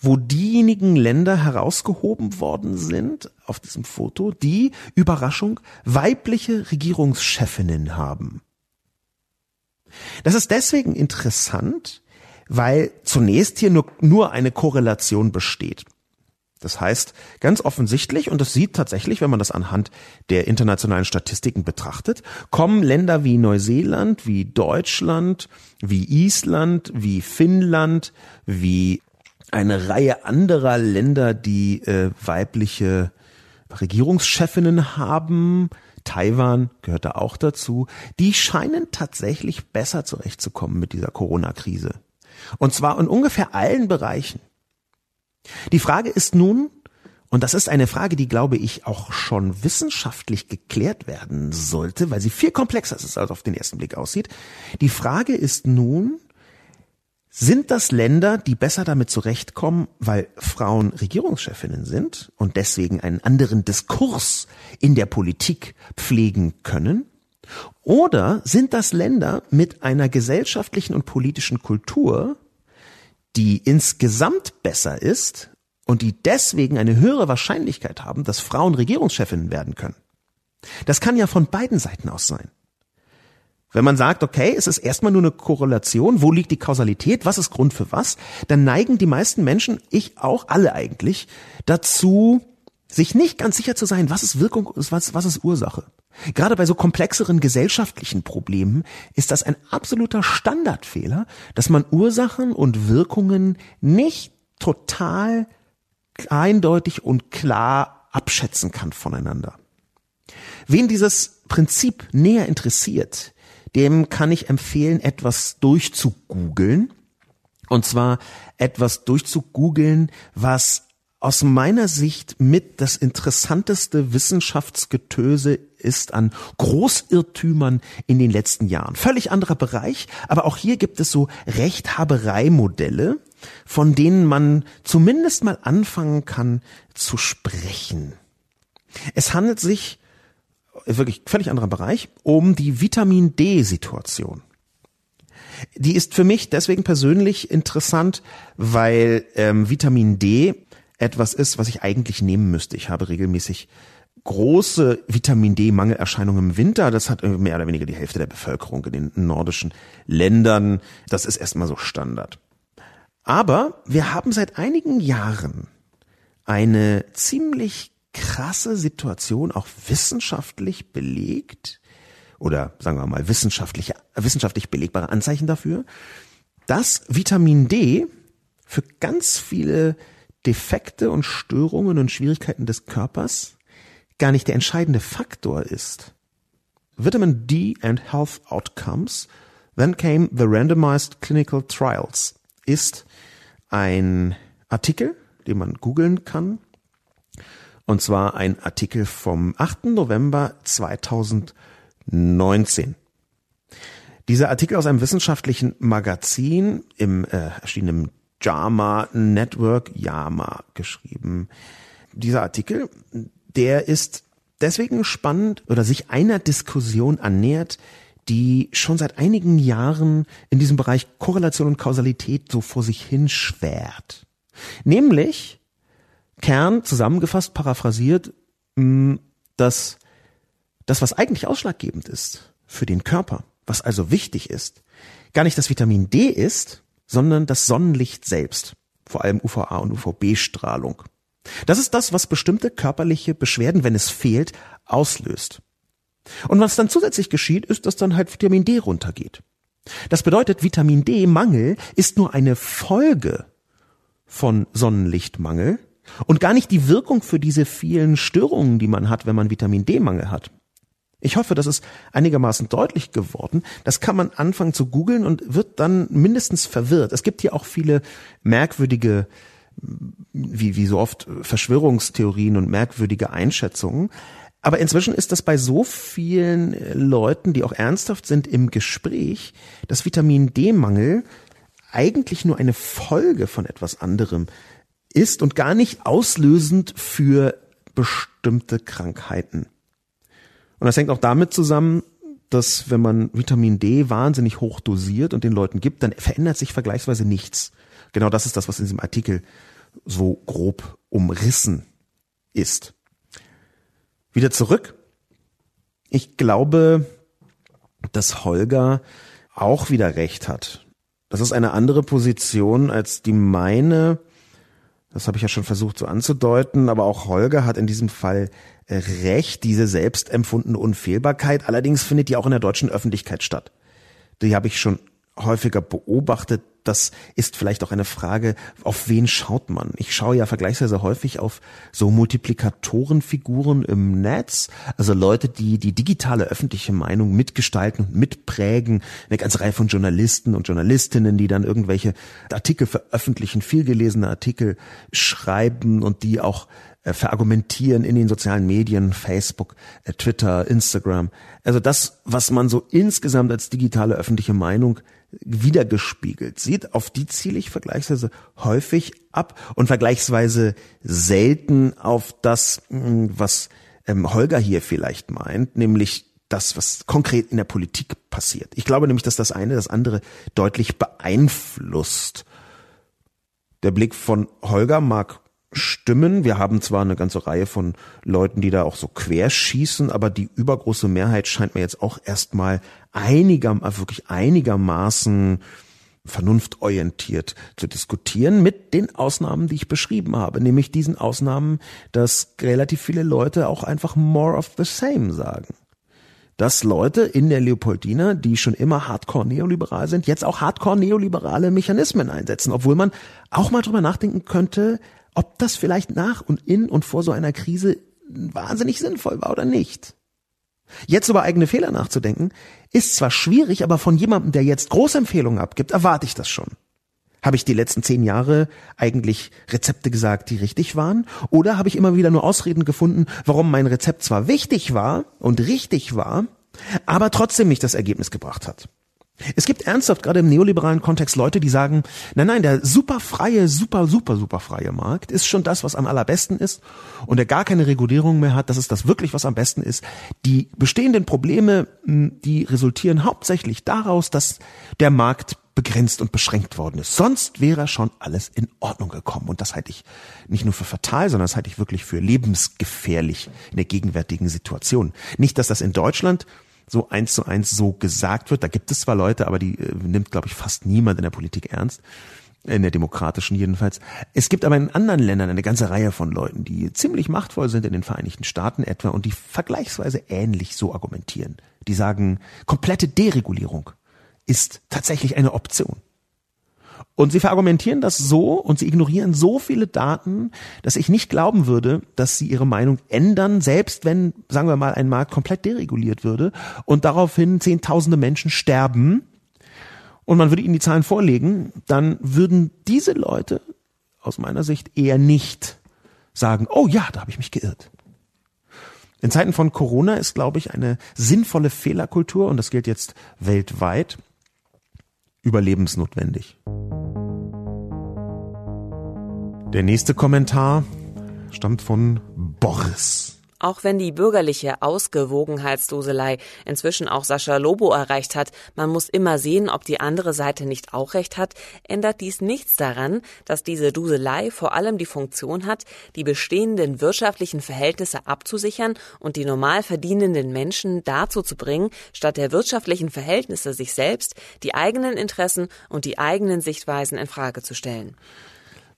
wo diejenigen Länder herausgehoben worden sind auf diesem Foto, die, Überraschung, weibliche Regierungschefinnen haben. Das ist deswegen interessant, weil zunächst hier nur, nur eine Korrelation besteht. Das heißt, ganz offensichtlich, und das sieht tatsächlich, wenn man das anhand der internationalen Statistiken betrachtet, kommen Länder wie Neuseeland, wie Deutschland, wie Island, wie Finnland, wie eine Reihe anderer Länder, die äh, weibliche Regierungschefinnen haben, Taiwan gehört da auch dazu, die scheinen tatsächlich besser zurechtzukommen mit dieser Corona-Krise. Und zwar in ungefähr allen Bereichen. Die Frage ist nun, und das ist eine Frage, die, glaube ich, auch schon wissenschaftlich geklärt werden sollte, weil sie viel komplexer ist, als auf den ersten Blick aussieht. Die Frage ist nun, sind das Länder, die besser damit zurechtkommen, weil Frauen Regierungschefinnen sind und deswegen einen anderen Diskurs in der Politik pflegen können? Oder sind das Länder mit einer gesellschaftlichen und politischen Kultur, die insgesamt besser ist und die deswegen eine höhere Wahrscheinlichkeit haben, dass Frauen Regierungschefinnen werden können. Das kann ja von beiden Seiten aus sein. Wenn man sagt, okay, es ist erstmal nur eine Korrelation, wo liegt die Kausalität, was ist Grund für was, dann neigen die meisten Menschen, ich auch, alle eigentlich, dazu, sich nicht ganz sicher zu sein, was ist Wirkung, was, was ist Ursache. Gerade bei so komplexeren gesellschaftlichen Problemen ist das ein absoluter Standardfehler, dass man Ursachen und Wirkungen nicht total eindeutig und klar abschätzen kann voneinander. Wen dieses Prinzip näher interessiert, dem kann ich empfehlen, etwas durchzugoogeln. Und zwar etwas durchzugoogeln, was aus meiner Sicht mit das interessanteste Wissenschaftsgetöse ist an Großirrtümern in den letzten Jahren. Völlig anderer Bereich, aber auch hier gibt es so Rechthabereimodelle, von denen man zumindest mal anfangen kann zu sprechen. Es handelt sich wirklich völlig anderer Bereich, um die Vitamin D-Situation. Die ist für mich deswegen persönlich interessant, weil ähm, Vitamin D etwas ist, was ich eigentlich nehmen müsste. Ich habe regelmäßig große Vitamin D-Mangelerscheinungen im Winter. Das hat mehr oder weniger die Hälfte der Bevölkerung in den nordischen Ländern. Das ist erstmal so Standard. Aber wir haben seit einigen Jahren eine ziemlich krasse Situation auch wissenschaftlich belegt oder sagen wir mal wissenschaftliche, wissenschaftlich belegbare Anzeichen dafür, dass Vitamin D für ganz viele Defekte und Störungen und Schwierigkeiten des Körpers gar nicht der entscheidende Faktor ist. Vitamin D and Health Outcomes, Then Came the Randomized Clinical Trials ist ein Artikel, den man googeln kann und zwar ein Artikel vom 8. November 2019. Dieser Artikel aus einem wissenschaftlichen Magazin im äh, erschienenen JAMA Network, JAMA geschrieben. Dieser Artikel, der ist deswegen spannend oder sich einer Diskussion annähert, die schon seit einigen Jahren in diesem Bereich Korrelation und Kausalität so vor sich hin schwert. Nämlich, Kern zusammengefasst, paraphrasiert, mm, dass das, was eigentlich ausschlaggebend ist für den Körper, was also wichtig ist, gar nicht das Vitamin D ist, sondern das Sonnenlicht selbst, vor allem UVA und UVB-Strahlung. Das ist das, was bestimmte körperliche Beschwerden, wenn es fehlt, auslöst. Und was dann zusätzlich geschieht, ist, dass dann halt Vitamin D runtergeht. Das bedeutet, Vitamin D-Mangel ist nur eine Folge von Sonnenlichtmangel und gar nicht die Wirkung für diese vielen Störungen, die man hat, wenn man Vitamin D-Mangel hat. Ich hoffe, das ist einigermaßen deutlich geworden. Das kann man anfangen zu googeln und wird dann mindestens verwirrt. Es gibt hier auch viele merkwürdige, wie, wie so oft Verschwörungstheorien und merkwürdige Einschätzungen. Aber inzwischen ist das bei so vielen Leuten, die auch ernsthaft sind im Gespräch, dass Vitamin D-Mangel eigentlich nur eine Folge von etwas anderem ist und gar nicht auslösend für bestimmte Krankheiten. Und das hängt auch damit zusammen, dass wenn man Vitamin D wahnsinnig hoch dosiert und den Leuten gibt, dann verändert sich vergleichsweise nichts. Genau das ist das, was in diesem Artikel so grob umrissen ist. Wieder zurück. Ich glaube, dass Holger auch wieder recht hat. Das ist eine andere Position als die meine, das habe ich ja schon versucht so anzudeuten, aber auch Holger hat in diesem Fall recht, diese selbstempfundene Unfehlbarkeit. Allerdings findet die auch in der deutschen Öffentlichkeit statt. Die habe ich schon häufiger beobachtet, das ist vielleicht auch eine Frage, auf wen schaut man? Ich schaue ja vergleichsweise häufig auf so Multiplikatorenfiguren im Netz, also Leute, die die digitale öffentliche Meinung mitgestalten und mitprägen, eine ganze Reihe von Journalisten und Journalistinnen, die dann irgendwelche Artikel veröffentlichen, vielgelesene Artikel schreiben und die auch verargumentieren in den sozialen Medien, Facebook, äh, Twitter, Instagram. Also das, was man so insgesamt als digitale öffentliche Meinung wiedergespiegelt sieht, auf die ziele ich vergleichsweise häufig ab und vergleichsweise selten auf das, hm, was ähm, Holger hier vielleicht meint, nämlich das, was konkret in der Politik passiert. Ich glaube nämlich, dass das eine das andere deutlich beeinflusst. Der Blick von Holger mag stimmen. Wir haben zwar eine ganze Reihe von Leuten, die da auch so querschießen, aber die übergroße Mehrheit scheint mir jetzt auch erstmal einiger, wirklich einigermaßen vernunftorientiert zu diskutieren, mit den Ausnahmen, die ich beschrieben habe, nämlich diesen Ausnahmen, dass relativ viele Leute auch einfach more of the same sagen. dass Leute in der Leopoldina, die schon immer hardcore neoliberal sind, jetzt auch hardcore neoliberale Mechanismen einsetzen, obwohl man auch mal drüber nachdenken könnte, ob das vielleicht nach und in und vor so einer Krise wahnsinnig sinnvoll war oder nicht. Jetzt über eigene Fehler nachzudenken, ist zwar schwierig, aber von jemandem, der jetzt Großempfehlungen abgibt, erwarte ich das schon. Habe ich die letzten zehn Jahre eigentlich Rezepte gesagt, die richtig waren? Oder habe ich immer wieder nur Ausreden gefunden, warum mein Rezept zwar wichtig war und richtig war, aber trotzdem nicht das Ergebnis gebracht hat? Es gibt ernsthaft gerade im neoliberalen Kontext Leute, die sagen, nein, nein, der super freie, super, super, super freie Markt ist schon das, was am allerbesten ist und der gar keine Regulierung mehr hat, das ist das wirklich, was am besten ist. Die bestehenden Probleme, hm, die resultieren hauptsächlich daraus, dass der Markt begrenzt und beschränkt worden ist. Sonst wäre schon alles in Ordnung gekommen. Und das halte ich nicht nur für fatal, sondern das halte ich wirklich für lebensgefährlich in der gegenwärtigen Situation. Nicht, dass das in Deutschland so eins zu eins so gesagt wird. Da gibt es zwar Leute, aber die äh, nimmt, glaube ich, fast niemand in der Politik ernst. In der demokratischen jedenfalls. Es gibt aber in anderen Ländern eine ganze Reihe von Leuten, die ziemlich machtvoll sind in den Vereinigten Staaten etwa und die vergleichsweise ähnlich so argumentieren. Die sagen, komplette Deregulierung ist tatsächlich eine Option. Und sie verargumentieren das so und sie ignorieren so viele Daten, dass ich nicht glauben würde, dass sie ihre Meinung ändern, selbst wenn, sagen wir mal, ein Markt komplett dereguliert würde und daraufhin Zehntausende Menschen sterben und man würde ihnen die Zahlen vorlegen, dann würden diese Leute aus meiner Sicht eher nicht sagen, oh ja, da habe ich mich geirrt. In Zeiten von Corona ist, glaube ich, eine sinnvolle Fehlerkultur, und das gilt jetzt weltweit, überlebensnotwendig. Der nächste Kommentar stammt von Boris. Auch wenn die bürgerliche Ausgewogenheitsduselei inzwischen auch Sascha Lobo erreicht hat, man muss immer sehen, ob die andere Seite nicht auch recht hat, ändert dies nichts daran, dass diese Duselei vor allem die Funktion hat, die bestehenden wirtschaftlichen Verhältnisse abzusichern und die normal verdienenden Menschen dazu zu bringen, statt der wirtschaftlichen Verhältnisse sich selbst, die eigenen Interessen und die eigenen Sichtweisen in Frage zu stellen.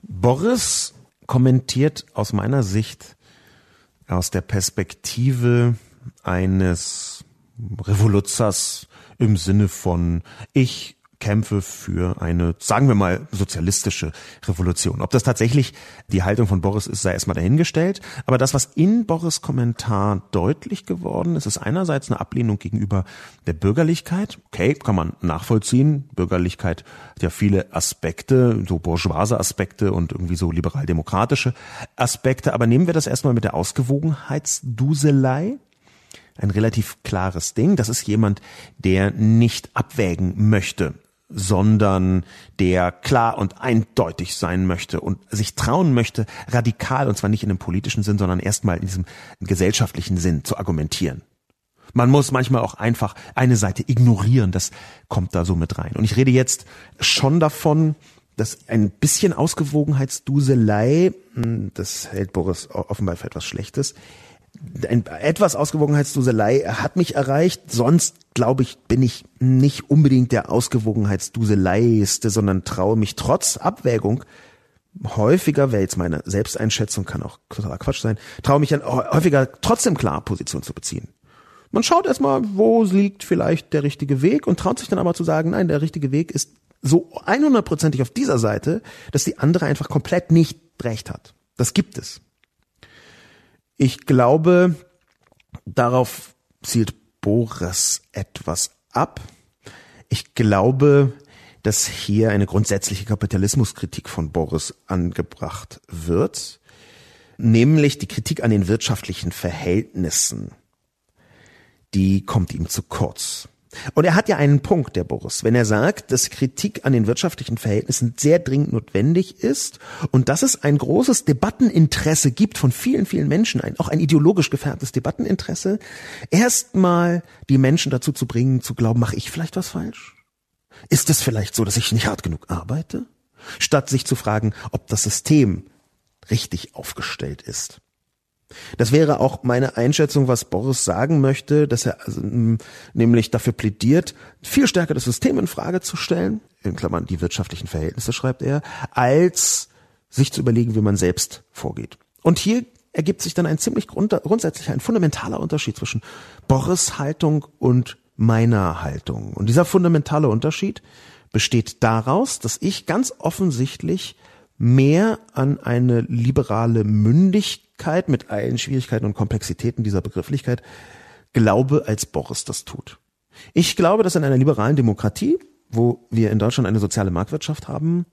Boris kommentiert aus meiner Sicht aus der Perspektive eines Revoluzers im Sinne von ich kämpfe für eine, sagen wir mal, sozialistische Revolution. Ob das tatsächlich die Haltung von Boris ist, sei erstmal dahingestellt. Aber das, was in Boris Kommentar deutlich geworden ist, ist einerseits eine Ablehnung gegenüber der Bürgerlichkeit. Okay, kann man nachvollziehen. Bürgerlichkeit hat ja viele Aspekte, so bourgeoise Aspekte und irgendwie so liberal-demokratische Aspekte. Aber nehmen wir das erstmal mit der Ausgewogenheitsduselei ein relativ klares Ding. Das ist jemand, der nicht abwägen möchte, sondern der klar und eindeutig sein möchte und sich trauen möchte, radikal, und zwar nicht in einem politischen Sinn, sondern erstmal in diesem gesellschaftlichen Sinn zu argumentieren. Man muss manchmal auch einfach eine Seite ignorieren, das kommt da so mit rein. Und ich rede jetzt schon davon, dass ein bisschen Ausgewogenheitsduselei, hm, das hält Boris offenbar für etwas Schlechtes, ein, etwas Ausgewogenheitsduselei hat mich erreicht. Sonst, glaube ich, bin ich nicht unbedingt der Ausgewogenheitsduseleiste, sondern traue mich trotz Abwägung häufiger, wäre jetzt meine Selbsteinschätzung, kann auch totaler Quatsch sein, traue mich dann häufiger trotzdem klar Position zu beziehen. Man schaut erstmal, wo liegt vielleicht der richtige Weg und traut sich dann aber zu sagen, nein, der richtige Weg ist so 100%ig auf dieser Seite, dass die andere einfach komplett nicht recht hat. Das gibt es. Ich glaube, darauf zielt Boris etwas ab. Ich glaube, dass hier eine grundsätzliche Kapitalismuskritik von Boris angebracht wird, nämlich die Kritik an den wirtschaftlichen Verhältnissen. Die kommt ihm zu kurz. Und er hat ja einen Punkt, der Boris, wenn er sagt, dass Kritik an den wirtschaftlichen Verhältnissen sehr dringend notwendig ist und dass es ein großes Debatteninteresse gibt von vielen, vielen Menschen, auch ein ideologisch gefärbtes Debatteninteresse, erstmal die Menschen dazu zu bringen, zu glauben, mache ich vielleicht was falsch? Ist es vielleicht so, dass ich nicht hart genug arbeite? Statt sich zu fragen, ob das System richtig aufgestellt ist. Das wäre auch meine Einschätzung, was Boris sagen möchte, dass er also, nämlich dafür plädiert, viel stärker das System in Frage zu stellen, in Klammern die wirtschaftlichen Verhältnisse schreibt er, als sich zu überlegen, wie man selbst vorgeht. Und hier ergibt sich dann ein ziemlich grund grundsätzlicher, ein fundamentaler Unterschied zwischen Boris Haltung und meiner Haltung. Und dieser fundamentale Unterschied besteht daraus, dass ich ganz offensichtlich mehr an eine liberale Mündigkeit mit allen Schwierigkeiten und Komplexitäten dieser Begrifflichkeit glaube, als Boris das tut. Ich glaube, dass in einer liberalen Demokratie, wo wir in Deutschland eine soziale Marktwirtschaft haben,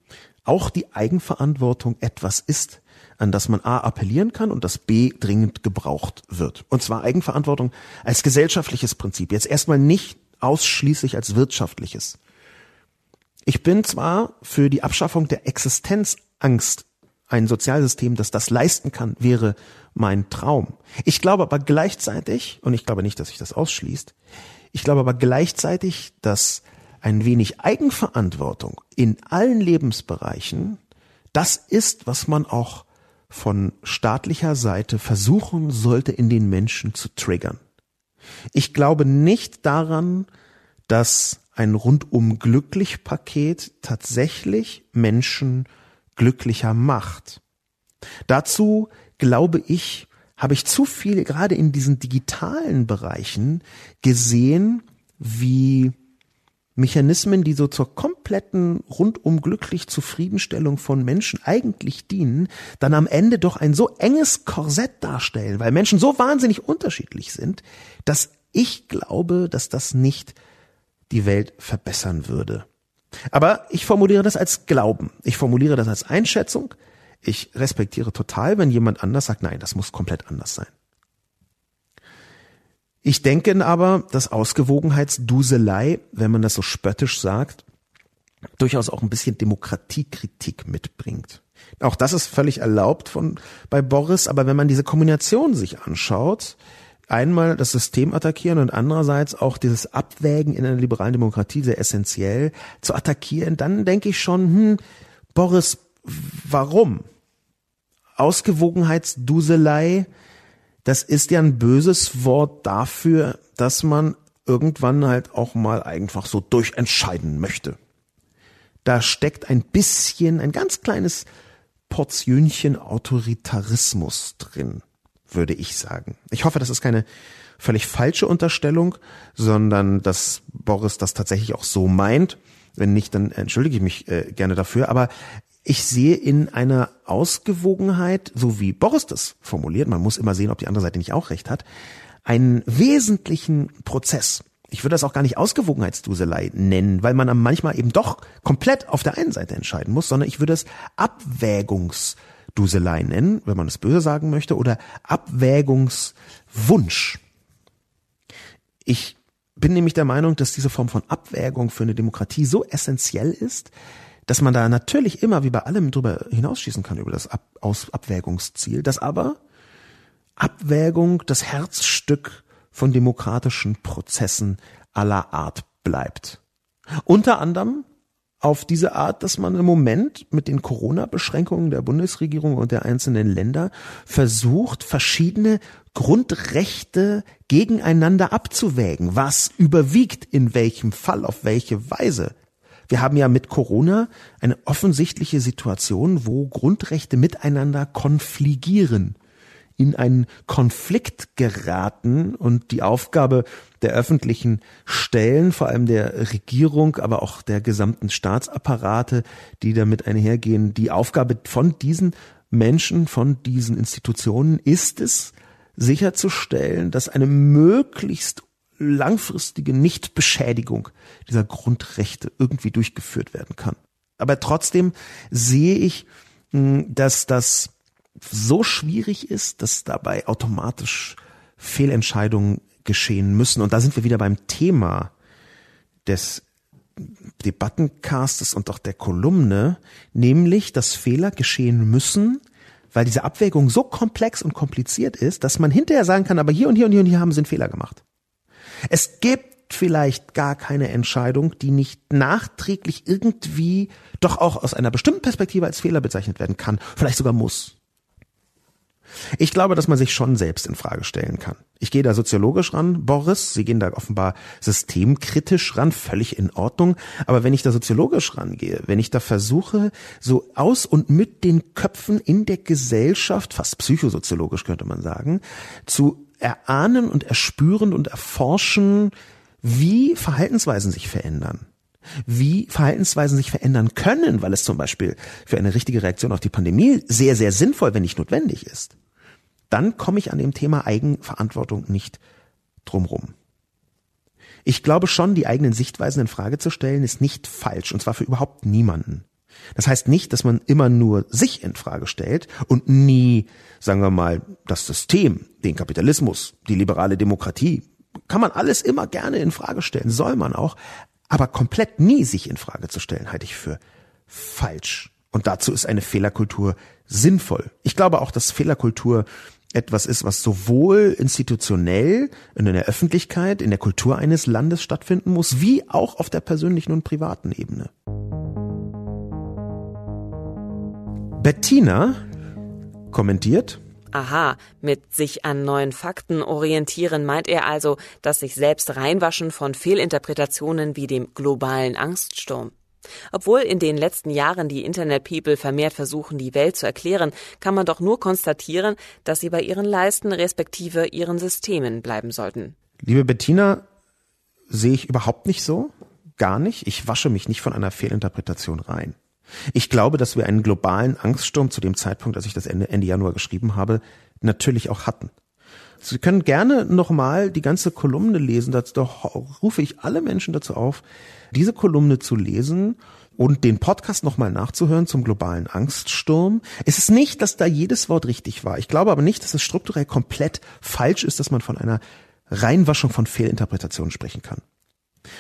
auch die Eigenverantwortung etwas ist, an das man A appellieren kann und das B dringend gebraucht wird. Und zwar Eigenverantwortung als gesellschaftliches Prinzip. Jetzt erstmal nicht ausschließlich als wirtschaftliches. Ich bin zwar für die Abschaffung der Existenzangst ein Sozialsystem, das das leisten kann, wäre mein Traum. Ich glaube aber gleichzeitig, und ich glaube nicht, dass sich das ausschließt, ich glaube aber gleichzeitig, dass ein wenig Eigenverantwortung in allen Lebensbereichen das ist, was man auch von staatlicher Seite versuchen sollte, in den Menschen zu triggern. Ich glaube nicht daran, dass ein rundum glücklich Paket tatsächlich Menschen glücklicher macht. Dazu glaube ich, habe ich zu viel gerade in diesen digitalen Bereichen gesehen, wie Mechanismen, die so zur kompletten rundum glücklich Zufriedenstellung von Menschen eigentlich dienen, dann am Ende doch ein so enges Korsett darstellen, weil Menschen so wahnsinnig unterschiedlich sind, dass ich glaube, dass das nicht die Welt verbessern würde. Aber ich formuliere das als Glauben. Ich formuliere das als Einschätzung. Ich respektiere total, wenn jemand anders sagt, nein, das muss komplett anders sein. Ich denke aber, dass Ausgewogenheitsduselei, wenn man das so spöttisch sagt, durchaus auch ein bisschen Demokratiekritik mitbringt. Auch das ist völlig erlaubt von bei Boris, aber wenn man diese Kombination sich anschaut, einmal das System attackieren und andererseits auch dieses Abwägen in einer liberalen Demokratie sehr essentiell zu attackieren, dann denke ich schon, hm, Boris, warum? Ausgewogenheitsduselei, das ist ja ein böses Wort dafür, dass man irgendwann halt auch mal einfach so durchentscheiden möchte. Da steckt ein bisschen, ein ganz kleines Portionchen Autoritarismus drin, würde ich sagen. Ich hoffe, das ist keine völlig falsche Unterstellung, sondern dass Boris das tatsächlich auch so meint. Wenn nicht, dann entschuldige ich mich äh, gerne dafür. Aber ich sehe in einer Ausgewogenheit, so wie Boris das formuliert, man muss immer sehen, ob die andere Seite nicht auch recht hat, einen wesentlichen Prozess. Ich würde das auch gar nicht Ausgewogenheitsduselei nennen, weil man manchmal eben doch komplett auf der einen Seite entscheiden muss, sondern ich würde es Abwägungsduselei nennen, wenn man es böse sagen möchte, oder Abwägungswunsch. Ich bin nämlich der Meinung, dass diese Form von Abwägung für eine Demokratie so essentiell ist, dass man da natürlich immer wie bei allem drüber hinausschießen kann über das Ab Aus Abwägungsziel, dass aber Abwägung das Herzstück von demokratischen Prozessen aller Art bleibt. Unter anderem auf diese Art, dass man im Moment mit den Corona-Beschränkungen der Bundesregierung und der einzelnen Länder versucht, verschiedene Grundrechte gegeneinander abzuwägen. Was überwiegt in welchem Fall, auf welche Weise? Wir haben ja mit Corona eine offensichtliche Situation, wo Grundrechte miteinander konfligieren, in einen Konflikt geraten und die Aufgabe der öffentlichen Stellen, vor allem der Regierung, aber auch der gesamten Staatsapparate, die damit einhergehen, die Aufgabe von diesen Menschen, von diesen Institutionen ist es, sicherzustellen, dass eine möglichst langfristige Nichtbeschädigung dieser Grundrechte irgendwie durchgeführt werden kann. Aber trotzdem sehe ich, hm, dass das so schwierig ist, dass dabei automatisch Fehlentscheidungen geschehen müssen. Und da sind wir wieder beim Thema des Debattencastes und auch der Kolumne, nämlich, dass Fehler geschehen müssen, weil diese Abwägung so komplex und kompliziert ist, dass man hinterher sagen kann, aber hier und hier und hier und hier haben sie einen Fehler gemacht. Es gibt vielleicht gar keine Entscheidung, die nicht nachträglich irgendwie doch auch aus einer bestimmten Perspektive als Fehler bezeichnet werden kann, vielleicht sogar muss. Ich glaube, dass man sich schon selbst in Frage stellen kann. Ich gehe da soziologisch ran, Boris. Sie gehen da offenbar systemkritisch ran, völlig in Ordnung. Aber wenn ich da soziologisch rangehe, wenn ich da versuche, so aus und mit den Köpfen in der Gesellschaft, fast psychosoziologisch könnte man sagen, zu erahnen und erspüren und erforschen, wie Verhaltensweisen sich verändern wie Verhaltensweisen sich verändern können, weil es zum Beispiel für eine richtige Reaktion auf die Pandemie sehr, sehr sinnvoll, wenn nicht notwendig ist dann komme ich an dem Thema Eigenverantwortung nicht drumrum. Ich glaube schon, die eigenen Sichtweisen in Frage zu stellen, ist nicht falsch, und zwar für überhaupt niemanden. Das heißt nicht, dass man immer nur sich in Frage stellt und nie, sagen wir mal, das System, den Kapitalismus, die liberale Demokratie, kann man alles immer gerne in Frage stellen, soll man auch, aber komplett nie sich in Frage zu stellen, halte ich für falsch. Und dazu ist eine Fehlerkultur sinnvoll. Ich glaube auch, dass Fehlerkultur etwas ist, was sowohl institutionell in der Öffentlichkeit, in der Kultur eines Landes stattfinden muss, wie auch auf der persönlichen und privaten Ebene. Bettina kommentiert, Aha, mit sich an neuen Fakten orientieren meint er also, dass sich selbst reinwaschen von Fehlinterpretationen wie dem globalen Angststurm. Obwohl in den letzten Jahren die Internet-People vermehrt versuchen, die Welt zu erklären, kann man doch nur konstatieren, dass sie bei ihren Leisten respektive ihren Systemen bleiben sollten. Liebe Bettina, sehe ich überhaupt nicht so. Gar nicht. Ich wasche mich nicht von einer Fehlinterpretation rein. Ich glaube, dass wir einen globalen Angststurm zu dem Zeitpunkt, als ich das Ende, Ende Januar geschrieben habe, natürlich auch hatten. Sie können gerne nochmal die ganze Kolumne lesen. Da rufe ich alle Menschen dazu auf, diese Kolumne zu lesen und den Podcast nochmal nachzuhören zum globalen Angststurm. Es ist nicht, dass da jedes Wort richtig war. Ich glaube aber nicht, dass es strukturell komplett falsch ist, dass man von einer Reinwaschung von Fehlinterpretationen sprechen kann.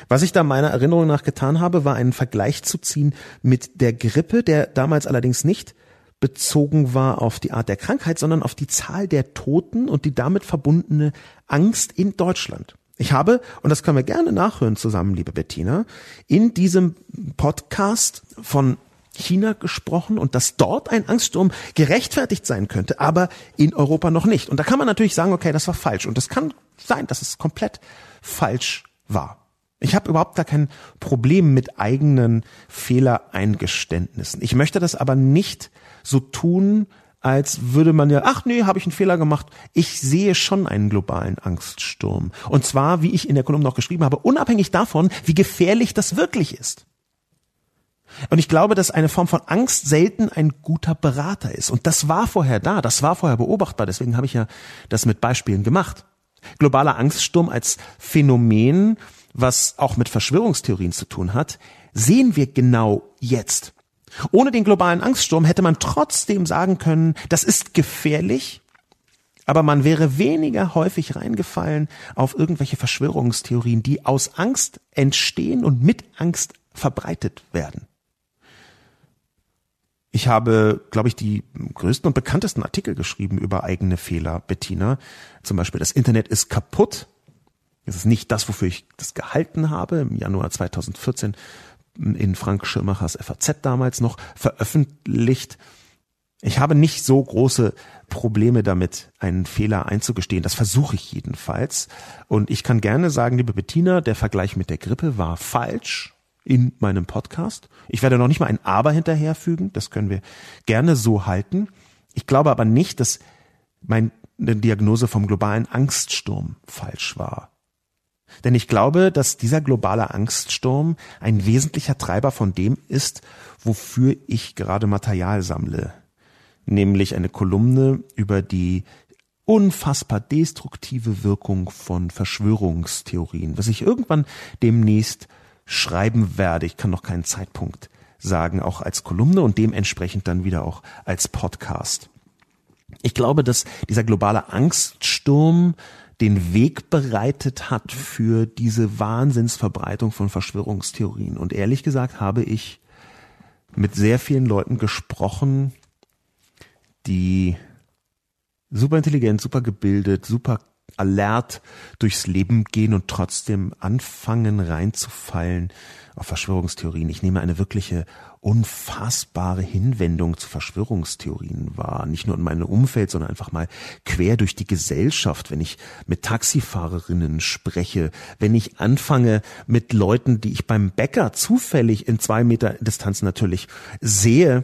Was ich da meiner Erinnerung nach getan habe, war einen Vergleich zu ziehen mit der Grippe, der damals allerdings nicht bezogen war auf die Art der Krankheit, sondern auf die Zahl der Toten und die damit verbundene Angst in Deutschland. Ich habe, und das können wir gerne nachhören zusammen, liebe Bettina, in diesem Podcast von China gesprochen und dass dort ein Angststurm gerechtfertigt sein könnte, aber in Europa noch nicht. Und da kann man natürlich sagen, okay, das war falsch. Und das kann sein, dass es komplett falsch war. Ich habe überhaupt gar kein Problem mit eigenen Fehlereingeständnissen. Ich möchte das aber nicht so tun, als würde man ja, ach nee, habe ich einen Fehler gemacht. Ich sehe schon einen globalen Angststurm. Und zwar, wie ich in der Kolumne noch geschrieben habe, unabhängig davon, wie gefährlich das wirklich ist. Und ich glaube, dass eine Form von Angst selten ein guter Berater ist. Und das war vorher da, das war vorher beobachtbar. Deswegen habe ich ja das mit Beispielen gemacht. Globaler Angststurm als Phänomen, was auch mit Verschwörungstheorien zu tun hat, sehen wir genau jetzt. Ohne den globalen Angststurm hätte man trotzdem sagen können, das ist gefährlich, aber man wäre weniger häufig reingefallen auf irgendwelche Verschwörungstheorien, die aus Angst entstehen und mit Angst verbreitet werden. Ich habe, glaube ich, die größten und bekanntesten Artikel geschrieben über eigene Fehler, Bettina. Zum Beispiel, das Internet ist kaputt. Das ist nicht das, wofür ich das gehalten habe. Im Januar 2014 in Frank Schirmachers FAZ damals noch veröffentlicht. Ich habe nicht so große Probleme damit, einen Fehler einzugestehen. Das versuche ich jedenfalls. Und ich kann gerne sagen, liebe Bettina, der Vergleich mit der Grippe war falsch in meinem Podcast. Ich werde noch nicht mal ein Aber hinterherfügen. Das können wir gerne so halten. Ich glaube aber nicht, dass meine Diagnose vom globalen Angststurm falsch war. Denn ich glaube, dass dieser globale Angststurm ein wesentlicher Treiber von dem ist, wofür ich gerade Material sammle. Nämlich eine Kolumne über die unfassbar destruktive Wirkung von Verschwörungstheorien, was ich irgendwann demnächst schreiben werde. Ich kann noch keinen Zeitpunkt sagen, auch als Kolumne und dementsprechend dann wieder auch als Podcast. Ich glaube, dass dieser globale Angststurm den Weg bereitet hat für diese Wahnsinnsverbreitung von Verschwörungstheorien. Und ehrlich gesagt habe ich mit sehr vielen Leuten gesprochen, die super intelligent, super gebildet, super alert durchs Leben gehen und trotzdem anfangen reinzufallen auf Verschwörungstheorien. Ich nehme eine wirkliche unfassbare Hinwendung zu Verschwörungstheorien wahr. Nicht nur in meinem Umfeld, sondern einfach mal quer durch die Gesellschaft, wenn ich mit Taxifahrerinnen spreche, wenn ich anfange mit Leuten, die ich beim Bäcker zufällig in zwei Meter Distanz natürlich sehe,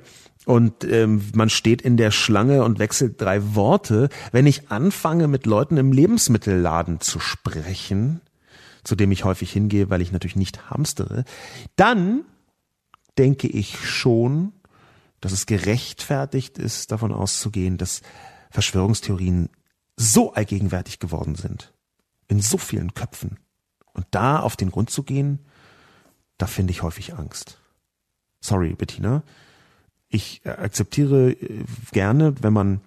und ähm, man steht in der Schlange und wechselt drei Worte. Wenn ich anfange, mit Leuten im Lebensmittelladen zu sprechen, zu dem ich häufig hingehe, weil ich natürlich nicht hamstere, dann denke ich schon, dass es gerechtfertigt ist, davon auszugehen, dass Verschwörungstheorien so allgegenwärtig geworden sind. In so vielen Köpfen. Und da auf den Grund zu gehen, da finde ich häufig Angst. Sorry, Bettina ich akzeptiere äh, gerne, wenn man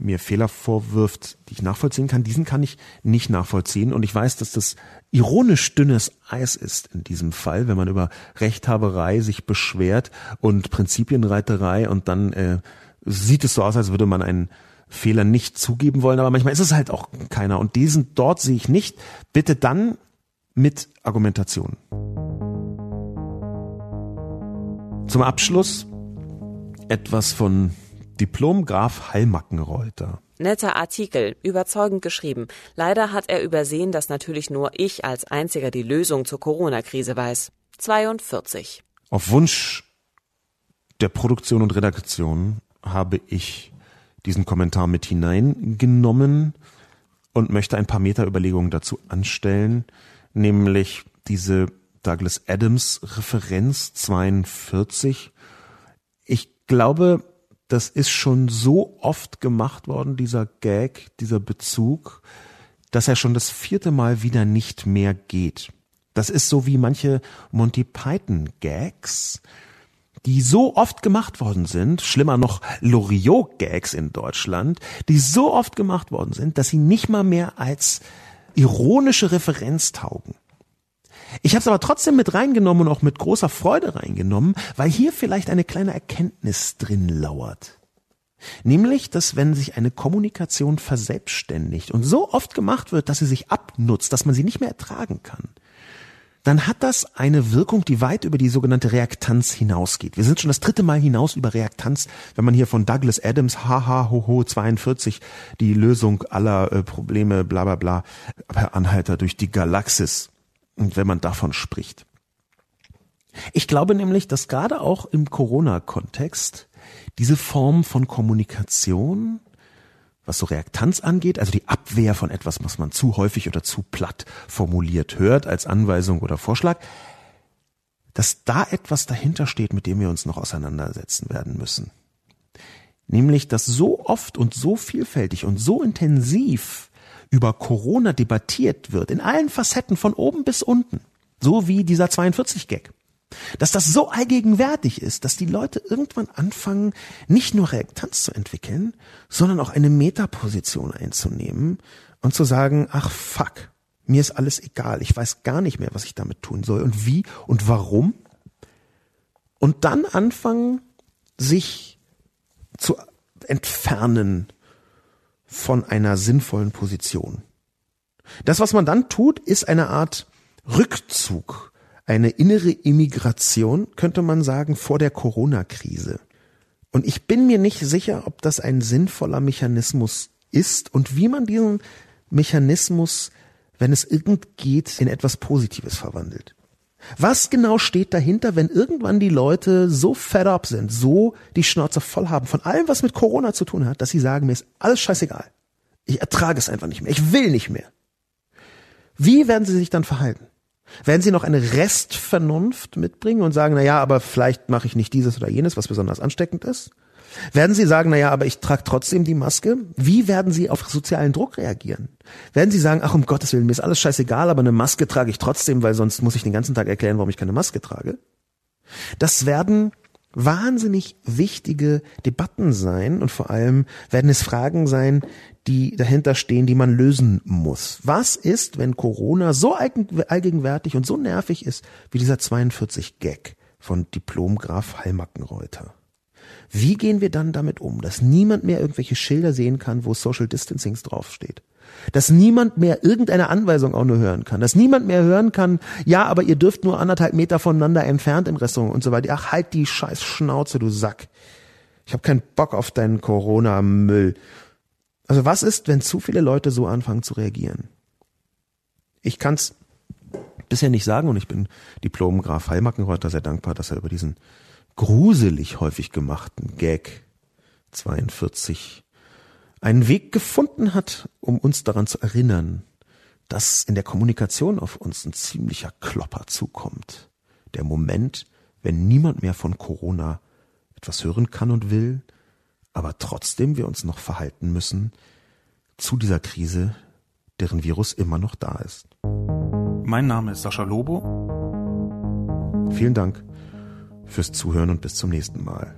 mir Fehler vorwirft, die ich nachvollziehen kann. Diesen kann ich nicht nachvollziehen. Und ich weiß, dass das ironisch dünnes Eis ist in diesem Fall, wenn man über Rechthaberei sich beschwert und Prinzipienreiterei und dann äh, sieht es so aus, als würde man einen Fehler nicht zugeben wollen. Aber manchmal ist es halt auch keiner. Und diesen dort sehe ich nicht. Bitte dann mit Argumentation. Zum Abschluss etwas von Diplom Graf Hallmackenreuter. Netter Artikel, überzeugend geschrieben. Leider hat er übersehen, dass natürlich nur ich als einziger die Lösung zur Corona-Krise weiß. 42. Auf Wunsch der Produktion und Redaktion habe ich diesen Kommentar mit hineingenommen und möchte ein paar Meta-Überlegungen dazu anstellen, nämlich diese Douglas Adams Referenz 42. Ich glaube, das ist schon so oft gemacht worden, dieser Gag, dieser Bezug, dass er schon das vierte Mal wieder nicht mehr geht. Das ist so wie manche Monty Python Gags, die so oft gemacht worden sind, schlimmer noch Loriot Gags in Deutschland, die so oft gemacht worden sind, dass sie nicht mal mehr als ironische Referenz taugen. Ich habe es aber trotzdem mit reingenommen und auch mit großer Freude reingenommen, weil hier vielleicht eine kleine Erkenntnis drin lauert. Nämlich, dass wenn sich eine Kommunikation verselbstständigt und so oft gemacht wird, dass sie sich abnutzt, dass man sie nicht mehr ertragen kann, dann hat das eine Wirkung, die weit über die sogenannte Reaktanz hinausgeht. Wir sind schon das dritte Mal hinaus über Reaktanz, wenn man hier von Douglas Adams, haha, hoho, 42, die Lösung aller äh, Probleme, bla bla bla, per Anhalter durch die Galaxis wenn man davon spricht. Ich glaube nämlich, dass gerade auch im Corona-Kontext diese Form von Kommunikation, was so Reaktanz angeht, also die Abwehr von etwas, was man zu häufig oder zu platt formuliert hört als Anweisung oder Vorschlag, dass da etwas dahinter steht, mit dem wir uns noch auseinandersetzen werden müssen. Nämlich, dass so oft und so vielfältig und so intensiv über Corona debattiert wird, in allen Facetten von oben bis unten, so wie dieser 42-Gag, dass das so allgegenwärtig ist, dass die Leute irgendwann anfangen, nicht nur Reaktanz zu entwickeln, sondern auch eine Metaposition einzunehmen und zu sagen, ach fuck, mir ist alles egal, ich weiß gar nicht mehr, was ich damit tun soll und wie und warum. Und dann anfangen, sich zu entfernen von einer sinnvollen Position. Das, was man dann tut, ist eine Art Rückzug, eine innere Immigration, könnte man sagen, vor der Corona-Krise. Und ich bin mir nicht sicher, ob das ein sinnvoller Mechanismus ist und wie man diesen Mechanismus, wenn es irgend geht, in etwas Positives verwandelt. Was genau steht dahinter, wenn irgendwann die Leute so fed up sind, so die Schnauze voll haben von allem, was mit Corona zu tun hat, dass sie sagen, mir ist alles scheißegal. Ich ertrage es einfach nicht mehr. Ich will nicht mehr. Wie werden sie sich dann verhalten? Werden sie noch eine Restvernunft mitbringen und sagen, na ja, aber vielleicht mache ich nicht dieses oder jenes, was besonders ansteckend ist? Werden Sie sagen, na ja, aber ich trage trotzdem die Maske? Wie werden Sie auf sozialen Druck reagieren? Werden Sie sagen, ach um Gottes Willen, mir ist alles scheißegal, aber eine Maske trage ich trotzdem, weil sonst muss ich den ganzen Tag erklären, warum ich keine Maske trage? Das werden wahnsinnig wichtige Debatten sein und vor allem werden es Fragen sein, die dahinter stehen, die man lösen muss. Was ist, wenn Corona so allgegenwärtig und so nervig ist wie dieser 42 Gag von Diplomgraf Hallmackenreuter? Wie gehen wir dann damit um, dass niemand mehr irgendwelche Schilder sehen kann, wo Social Distancing draufsteht? dass niemand mehr irgendeine Anweisung auch nur hören kann, dass niemand mehr hören kann, ja, aber ihr dürft nur anderthalb Meter voneinander entfernt im Restaurant und so weiter. Ach, halt die scheiß Schnauze, du Sack. Ich habe keinen Bock auf deinen Corona-Müll. Also was ist, wenn zu viele Leute so anfangen zu reagieren? Ich kann's bisher nicht sagen und ich bin Diplom Graf Heilmackenreuter sehr dankbar, dass er über diesen gruselig häufig gemachten Gag 42 einen Weg gefunden hat, um uns daran zu erinnern, dass in der Kommunikation auf uns ein ziemlicher Klopper zukommt. Der Moment, wenn niemand mehr von Corona etwas hören kann und will, aber trotzdem wir uns noch verhalten müssen zu dieser Krise, deren Virus immer noch da ist. Mein Name ist Sascha Lobo. Vielen Dank fürs Zuhören und bis zum nächsten Mal.